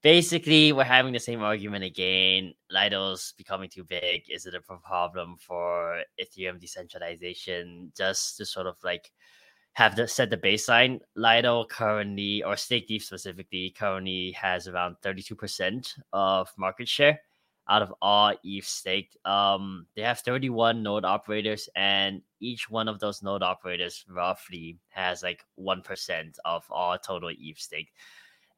Basically, we're having the same argument again. Lido's becoming too big. Is it a problem for Ethereum decentralization? Just to sort of like have the, set the baseline. Lido currently, or Stake Deep specifically, currently has around 32% of market share out of all ETH staked. Um, they have 31 node operators, and each one of those node operators roughly has like 1% of all total ETH staked.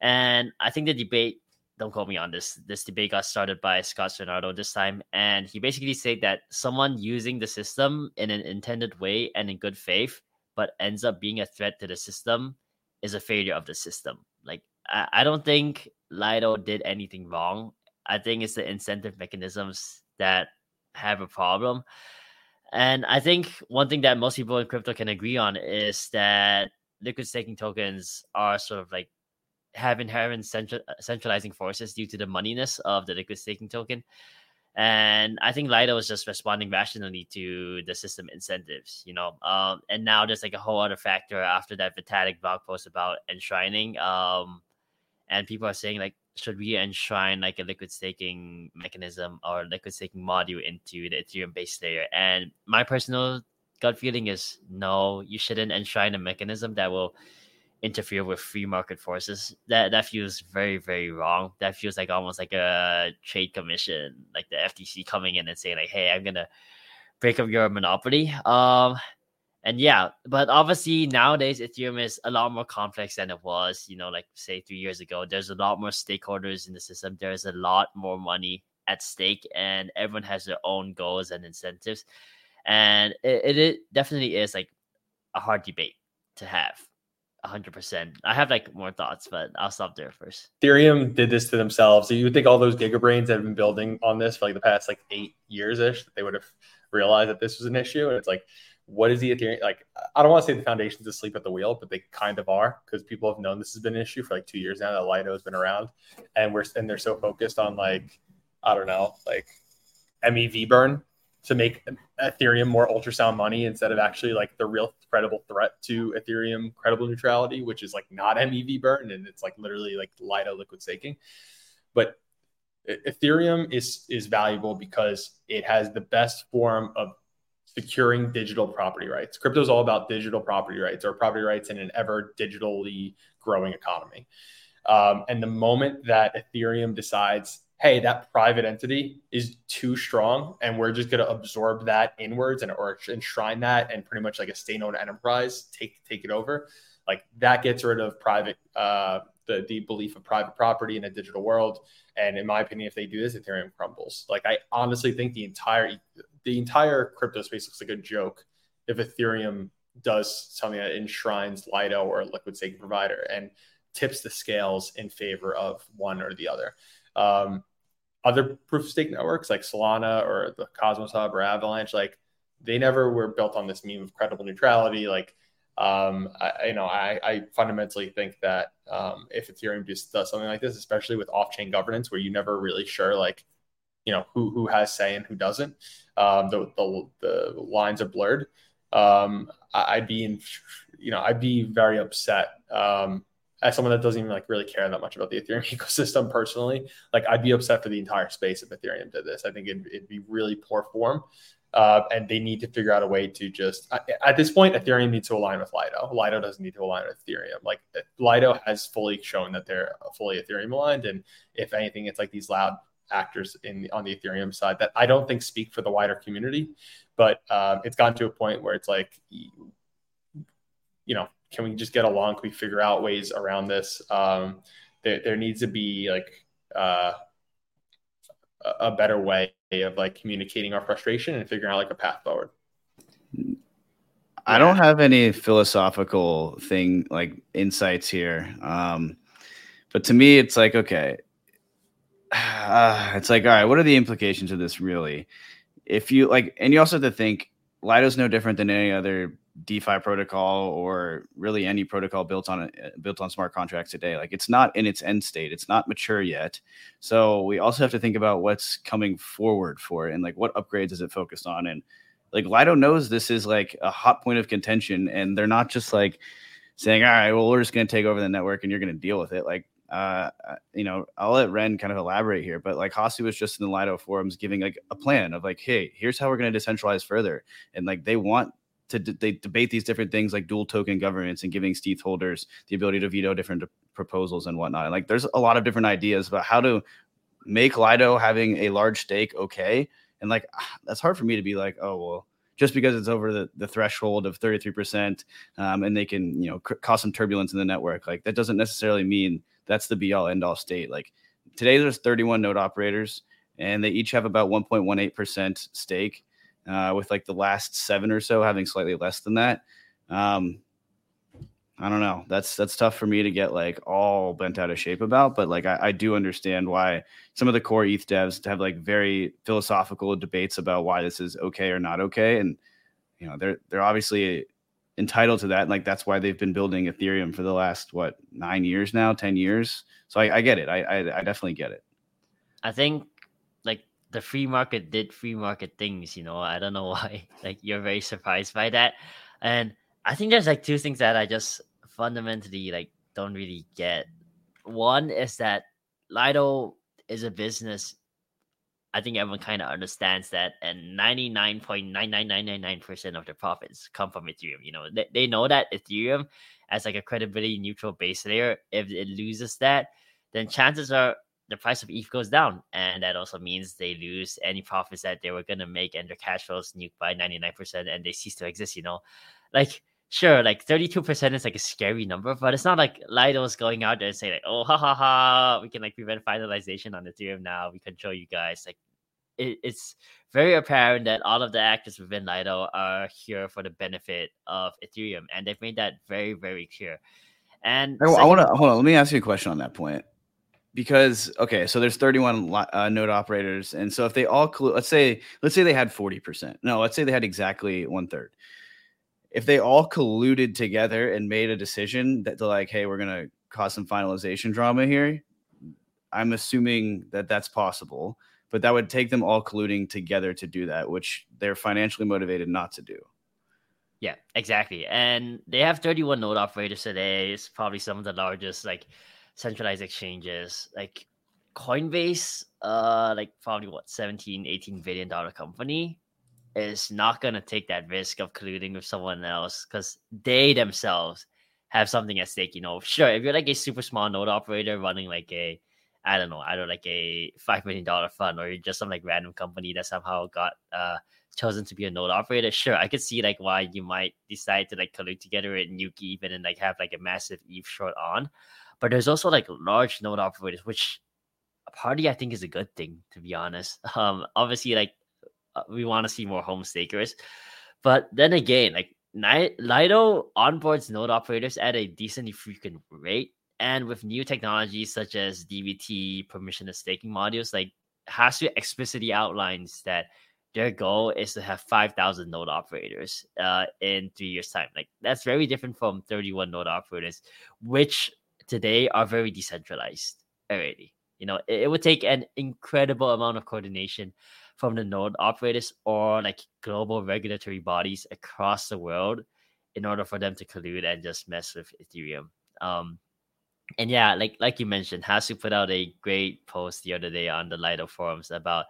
And I think the debate, don't quote me on this, this debate got started by Scott Sunarto this time. And he basically said that someone using the system in an intended way and in good faith but ends up being a threat to the system is a failure of the system. Like I, I don't think Lido did anything wrong. I think it's the incentive mechanisms that have a problem. And I think one thing that most people in crypto can agree on is that liquid staking tokens are sort of like have inherent central, centralizing forces due to the moneyness of the liquid staking token. And I think Lido was just responding rationally to the system incentives, you know. Um, and now there's like a whole other factor after that Vitalik blog post about enshrining. Um, and people are saying like, should we enshrine like a liquid staking mechanism or liquid staking module into the Ethereum base layer? And my personal gut feeling is no, you shouldn't enshrine a mechanism that will interfere with free market forces. That that feels very very wrong. That feels like almost like a trade commission, like the FTC coming in and saying like, "Hey, I'm gonna break up your monopoly." Um, and yeah, but obviously nowadays Ethereum is a lot more complex than it was. You know, like say three years ago. There's a lot more stakeholders in the system. There's a lot more money at stake, and everyone has their own goals and incentives. And it, it, it definitely is like a hard debate to have 100%. I have like more thoughts, but I'll stop there first. Ethereum did this to themselves. So you would think all those gigabrains that have been building on this for like the past like eight years ish, they would have realized that this was an issue. And it's like, what is the Ethereum? Like, I don't want to say the foundation's asleep at the wheel, but they kind of are because people have known this has been an issue for like two years now that Lido has been around, and we're and they're so focused on like, I don't know, like MEV burn to make Ethereum more ultrasound money instead of actually like the real credible threat to Ethereum credible neutrality, which is like not MEV burn and it's like literally like Lido liquid staking. But Ethereum is is valuable because it has the best form of securing digital property rights. Crypto is all about digital property rights or property rights in an ever digitally growing economy. Um, and the moment that Ethereum decides, hey, that private entity is too strong, and we're just going to absorb that inwards and or enshrine that, and pretty much like a state-owned enterprise take take it over, like that gets rid of private uh, the the belief of private property in a digital world. And in my opinion, if they do this, Ethereum crumbles. Like I honestly think the entire the entire crypto space looks like a joke if Ethereum does something that enshrines Lido or a liquid staking provider and tips the scales in favor of one or the other. Um, other proof of stake networks like Solana or the Cosmos Hub or Avalanche, like they never were built on this meme of credible neutrality. Like, um, I, you know, I, I fundamentally think that um, if Ethereum just does something like this, especially with off-chain governance, where you never really sure like you know who who has say and who doesn't. Um, the, the the lines are blurred. Um, I'd be in, you know, I'd be very upset um, as someone that doesn't even like really care that much about the Ethereum ecosystem personally. Like I'd be upset for the entire space if Ethereum did this. I think it'd, it'd be really poor form. Uh, and they need to figure out a way to just at this point, Ethereum needs to align with Lido. Lido doesn't need to align with Ethereum. Like Lido has fully shown that they're fully Ethereum aligned, and if anything, it's like these loud actors in on the Ethereum side that I don't think speak for the wider community, but um, it's gotten to a point where it's like, you know, can we just get along? Can we figure out ways around this? Um, there, there needs to be like uh, a better way of like communicating our frustration and figuring out like a path forward. I don't have any philosophical thing like insights here. Um, but to me, it's like, okay, uh, it's like, all right, what are the implications of this really? If you like, and you also have to think Lido's no different than any other DeFi protocol or really any protocol built on built on smart contracts today. Like it's not in its end state. It's not mature yet. So we also have to think about what's coming forward for it and like what upgrades is it focused on. And like Lido knows this is like a hot point of contention, and they're not just like saying, "All right, well, we're just going to take over the network and you're going to deal with it." Like uh, uh, you know, I'll let Ren kind of elaborate here, but like Hasu was just in the Lido forums giving like a plan of like, hey, here's how we're going to decentralize further, and like they want to they debate these different things like dual token governance and giving stETH holders the ability to veto different proposals and whatnot. And like, there's a lot of different ideas about how to make Lido having a large stake okay, and like that's hard for me to be like, oh well just because it's over the, the threshold of 33% um, and they can you know c- cause some turbulence in the network like that doesn't necessarily mean that's the be all end all state. Like today, there's 31 node operators, and they each have about 1.18% stake, uh, with like the last seven or so having slightly less than that. Um, I don't know. That's that's tough for me to get like all bent out of shape about, but like I, I do understand why some of the core ETH devs have like very philosophical debates about why this is okay or not okay, and you know they're they're obviously entitled to that. Like that's why they've been building Ethereum for the last what nine years now, ten years. So I, I get it. I, I, I definitely get it. I think like the free market did free market things. You know, I don't know why. Like you're very surprised by that, and I think there's like two things that I just fundamentally like don't really get. One is that Lido is a business I think everyone kind of understands that, and 99.99999% of their profits come from Ethereum. You know, they, they know that Ethereum, as like a credibility neutral base layer, if it loses that, then chances are the price of ETH goes down, and that also means they lose any profits that they were gonna make, and their cash flows nuked by 99%, and they cease to exist. You know, like sure, like 32% is like a scary number, but it's not like Lido's going out there and saying like, oh, ha ha ha, we can like prevent finalization on Ethereum now. We control you guys. Like it, it's very apparent that all of the actors within Lido are here for the benefit of Ethereum, and they've made that very, very clear. And I, I want to hold on. Let me ask you a question on that point because okay, so there's 31 uh, node operators, and so if they all let's say let's say they had 40 percent. No, let's say they had exactly one third. If they all colluded together and made a decision that they're like, hey, we're gonna cause some finalization drama here, I'm assuming that that's possible, but that would take them all colluding together to do that, which they're financially motivated not to do. Yeah, exactly. And they have 31 node operators today. It's probably some of the largest like centralized exchanges. Like Coinbase, uh, like probably what 17, 18 billion dollar company is not gonna take that risk of colluding with someone else because they themselves have something at stake. You know, sure, if you're like a super small node operator running like a I don't know, I don't like a five million dollar fund, or just some like random company that somehow got uh chosen to be a node operator, sure, I could see like why you might decide to like collude together and nuke even and like have like a massive ETH short on. But there's also like large node operators, which party I think is a good thing to be honest. Um, obviously like uh, we want to see more home stakers, but then again, like Lido onboards node operators at a decently frequent rate. And with new technologies such as DVT, permissionless staking modules, like Hasu explicitly outlines that their goal is to have 5,000 node operators uh, in three years' time. Like that's very different from 31 node operators, which today are very decentralized already. You know, it, it would take an incredible amount of coordination from the node operators or like global regulatory bodies across the world in order for them to collude and just mess with Ethereum. Um, and yeah, like like you mentioned, Hasu put out a great post the other day on the Lido forums about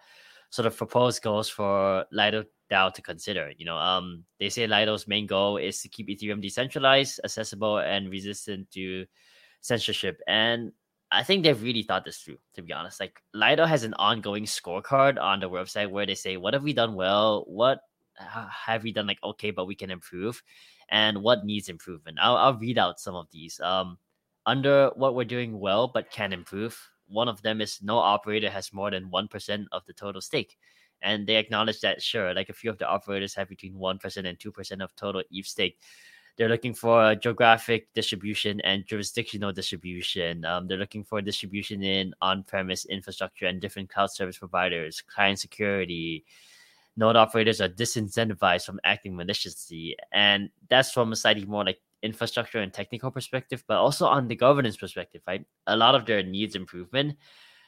sort of proposed goals for Lido DAO to consider. You know, um, they say Lido's main goal is to keep Ethereum decentralized, accessible, and resistant to censorship. And I think they've really thought this through, to be honest. Like Lido has an ongoing scorecard on the website where they say, what have we done well? What have we done like okay, but we can improve? And what needs improvement? I'll, I'll read out some of these. Um, under what we're doing well but can improve, one of them is no operator has more than 1% of the total stake. And they acknowledge that, sure, like a few of the operators have between 1% and 2% of total ETH stake. They're looking for geographic distribution and jurisdictional distribution. Um, they're looking for distribution in on premise infrastructure and different cloud service providers, client security. Node operators are disincentivized from acting maliciously. And that's from a slightly more like infrastructure and technical perspective, but also on the governance perspective, right? A lot of their needs improvement.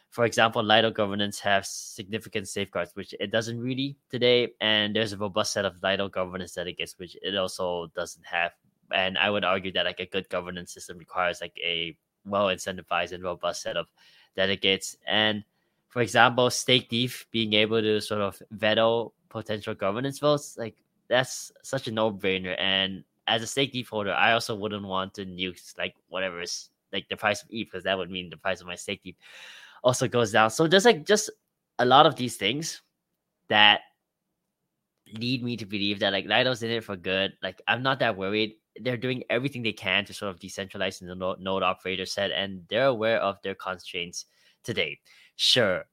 For example, Lido governance has significant safeguards, which it doesn't really today. And there's a robust set of Lido governance delegates, which it also doesn't have. And I would argue that like a good governance system requires like a well incentivized and robust set of delegates. And for example, stETH being able to sort of veto potential governance votes, like that's such a no brainer. And as a stETH holder, I also wouldn't want to nuke like whatever is like the price of ETH because that would mean the price of my stETH also goes down. So there's like just a lot of these things that lead me to believe that like Lido's in it for good. Like I'm not that worried. They're doing everything they can to sort of decentralize in the node, operator set, and they're aware of their constraints today. Sure,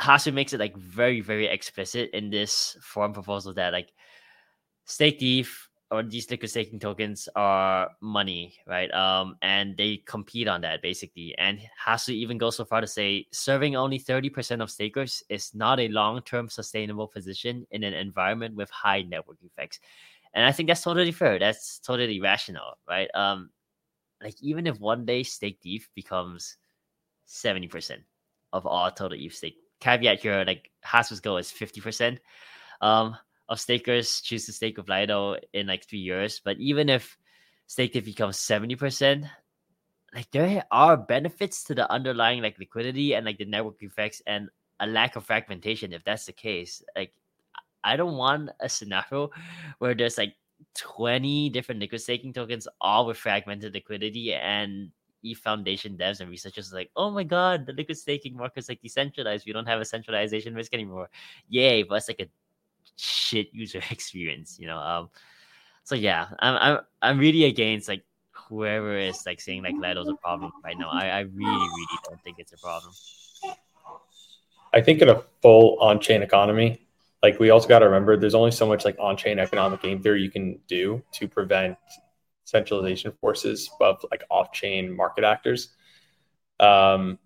Hasu makes it like very, very explicit in this forum proposal that like stETH or these liquid staking tokens are money, right? Um, and they compete on that basically. And Hasu even go so far to say serving only 30% of stakers is not a long-term sustainable position in an environment with high network effects. And I think that's totally fair. That's totally rational, right? Um, like even if one day stETH becomes 70% of all total ETH stake, caveat here, like Hasu's goal is 50%. Um, of stakers choose to stake with Lido in like three years. But even if stETH becomes 70%, like there are benefits to the underlying like liquidity and like the network effects and a lack of fragmentation if that's the case. Like I don't want a scenario where there's like 20 different liquid staking tokens all with fragmented liquidity and E Foundation devs and researchers like, oh my god, the liquid staking market's like decentralized. We don't have a centralization risk anymore. Yay, but it's like a shit user experience, you know. Um, so yeah, I'm I'm I'm really against like whoever is like saying like Lido's a problem right now. I, I really really don't think it's a problem. I think in a full on-chain economy, like we also got to remember, there's only so much like on-chain economic game theory you can do to prevent centralization forces of like off-chain market actors. Um,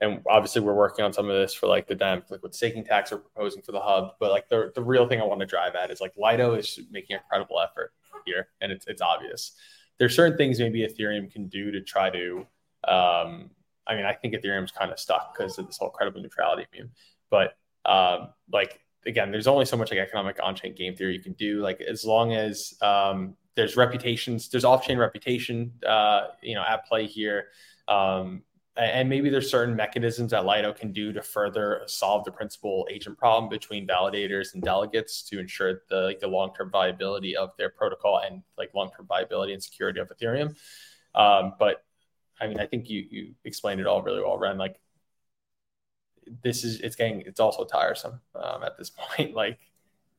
and obviously we're working on some of this for like the dynamic liquid staking tax we're proposing for the hub. But like the, the real thing I want to drive at is like Lido is making a credible effort here, and it's it's obvious. There's certain things maybe Ethereum can do to try to. Um, I mean, I think Ethereum's kind of stuck because of this whole credible neutrality meme. But um, like again, there's only so much like economic on-chain game theory you can do. Like as long as um, there's reputations, there's off-chain reputation, uh, you know, at play here. Um, and maybe there's certain mechanisms that Lido can do to further solve the principal agent problem between validators and delegates to ensure the like, the long term viability of their protocol and like long term viability and security of Ethereum. Um, but I mean, I think you you explained it all really well, Ren. Like this is it's getting it's also tiresome um, at this point. Like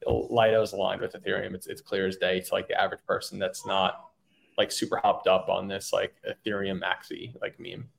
Lido is aligned with Ethereum. It's it's clear as day to like the average person that's not like super hopped up on this like Ethereum maxi like meme.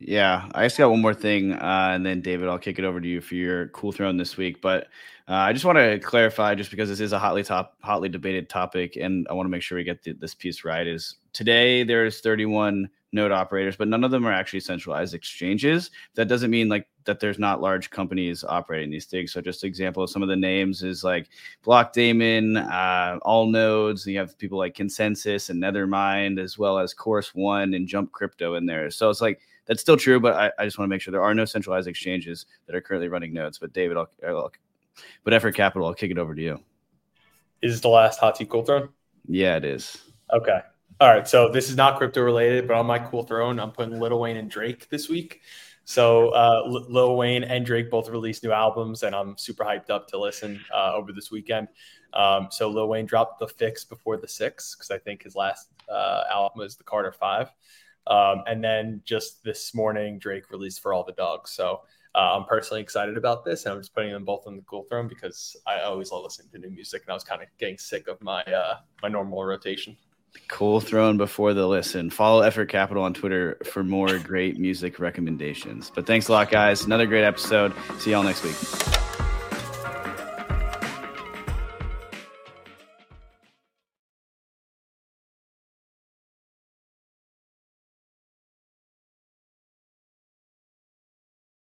Yeah, I just got one more thing, uh, and then David, I'll kick it over to you for your cool throne this week. But uh, I just want to clarify, just because this is a hotly top, hotly debated topic, and I want to make sure we get the, this piece right. Is today there's 31 node operators, but none of them are actually centralized exchanges. That doesn't mean like that there's not large companies operating these things. So just example some of the names is like Blockdaemon, uh, Allnodes. You have people like ConsenSys and Nethermind, as well as Chorus One and Jump Crypto in there. So it's like that's still true, but I, I just want to make sure there are no centralized exchanges that are currently running nodes. But David, I'll, I'll but Effort Capital, I'll kick it over to you. Is the last hot seat cool throne? Yeah, it is. Okay. All right. So this is not crypto related, but on my cool throne, I'm putting Lil Wayne and Drake this week. So uh, Lil Wayne and Drake both released new albums, and I'm super hyped up to listen uh, over this weekend. Um, so Lil Wayne dropped the fix before the six because I think his last uh, album was the Carter Five. Um, and then just this morning, Drake released For All the Dogs. So uh, I'm personally excited about this. And I'm just putting them both on the cool throne because I always love listening to new music. And I was kind of getting sick of my uh, my normal rotation. Cool throne before the listen. Follow Effort Capital on Twitter for more great music recommendations. But thanks a lot, guys. Another great episode. See y'all next week.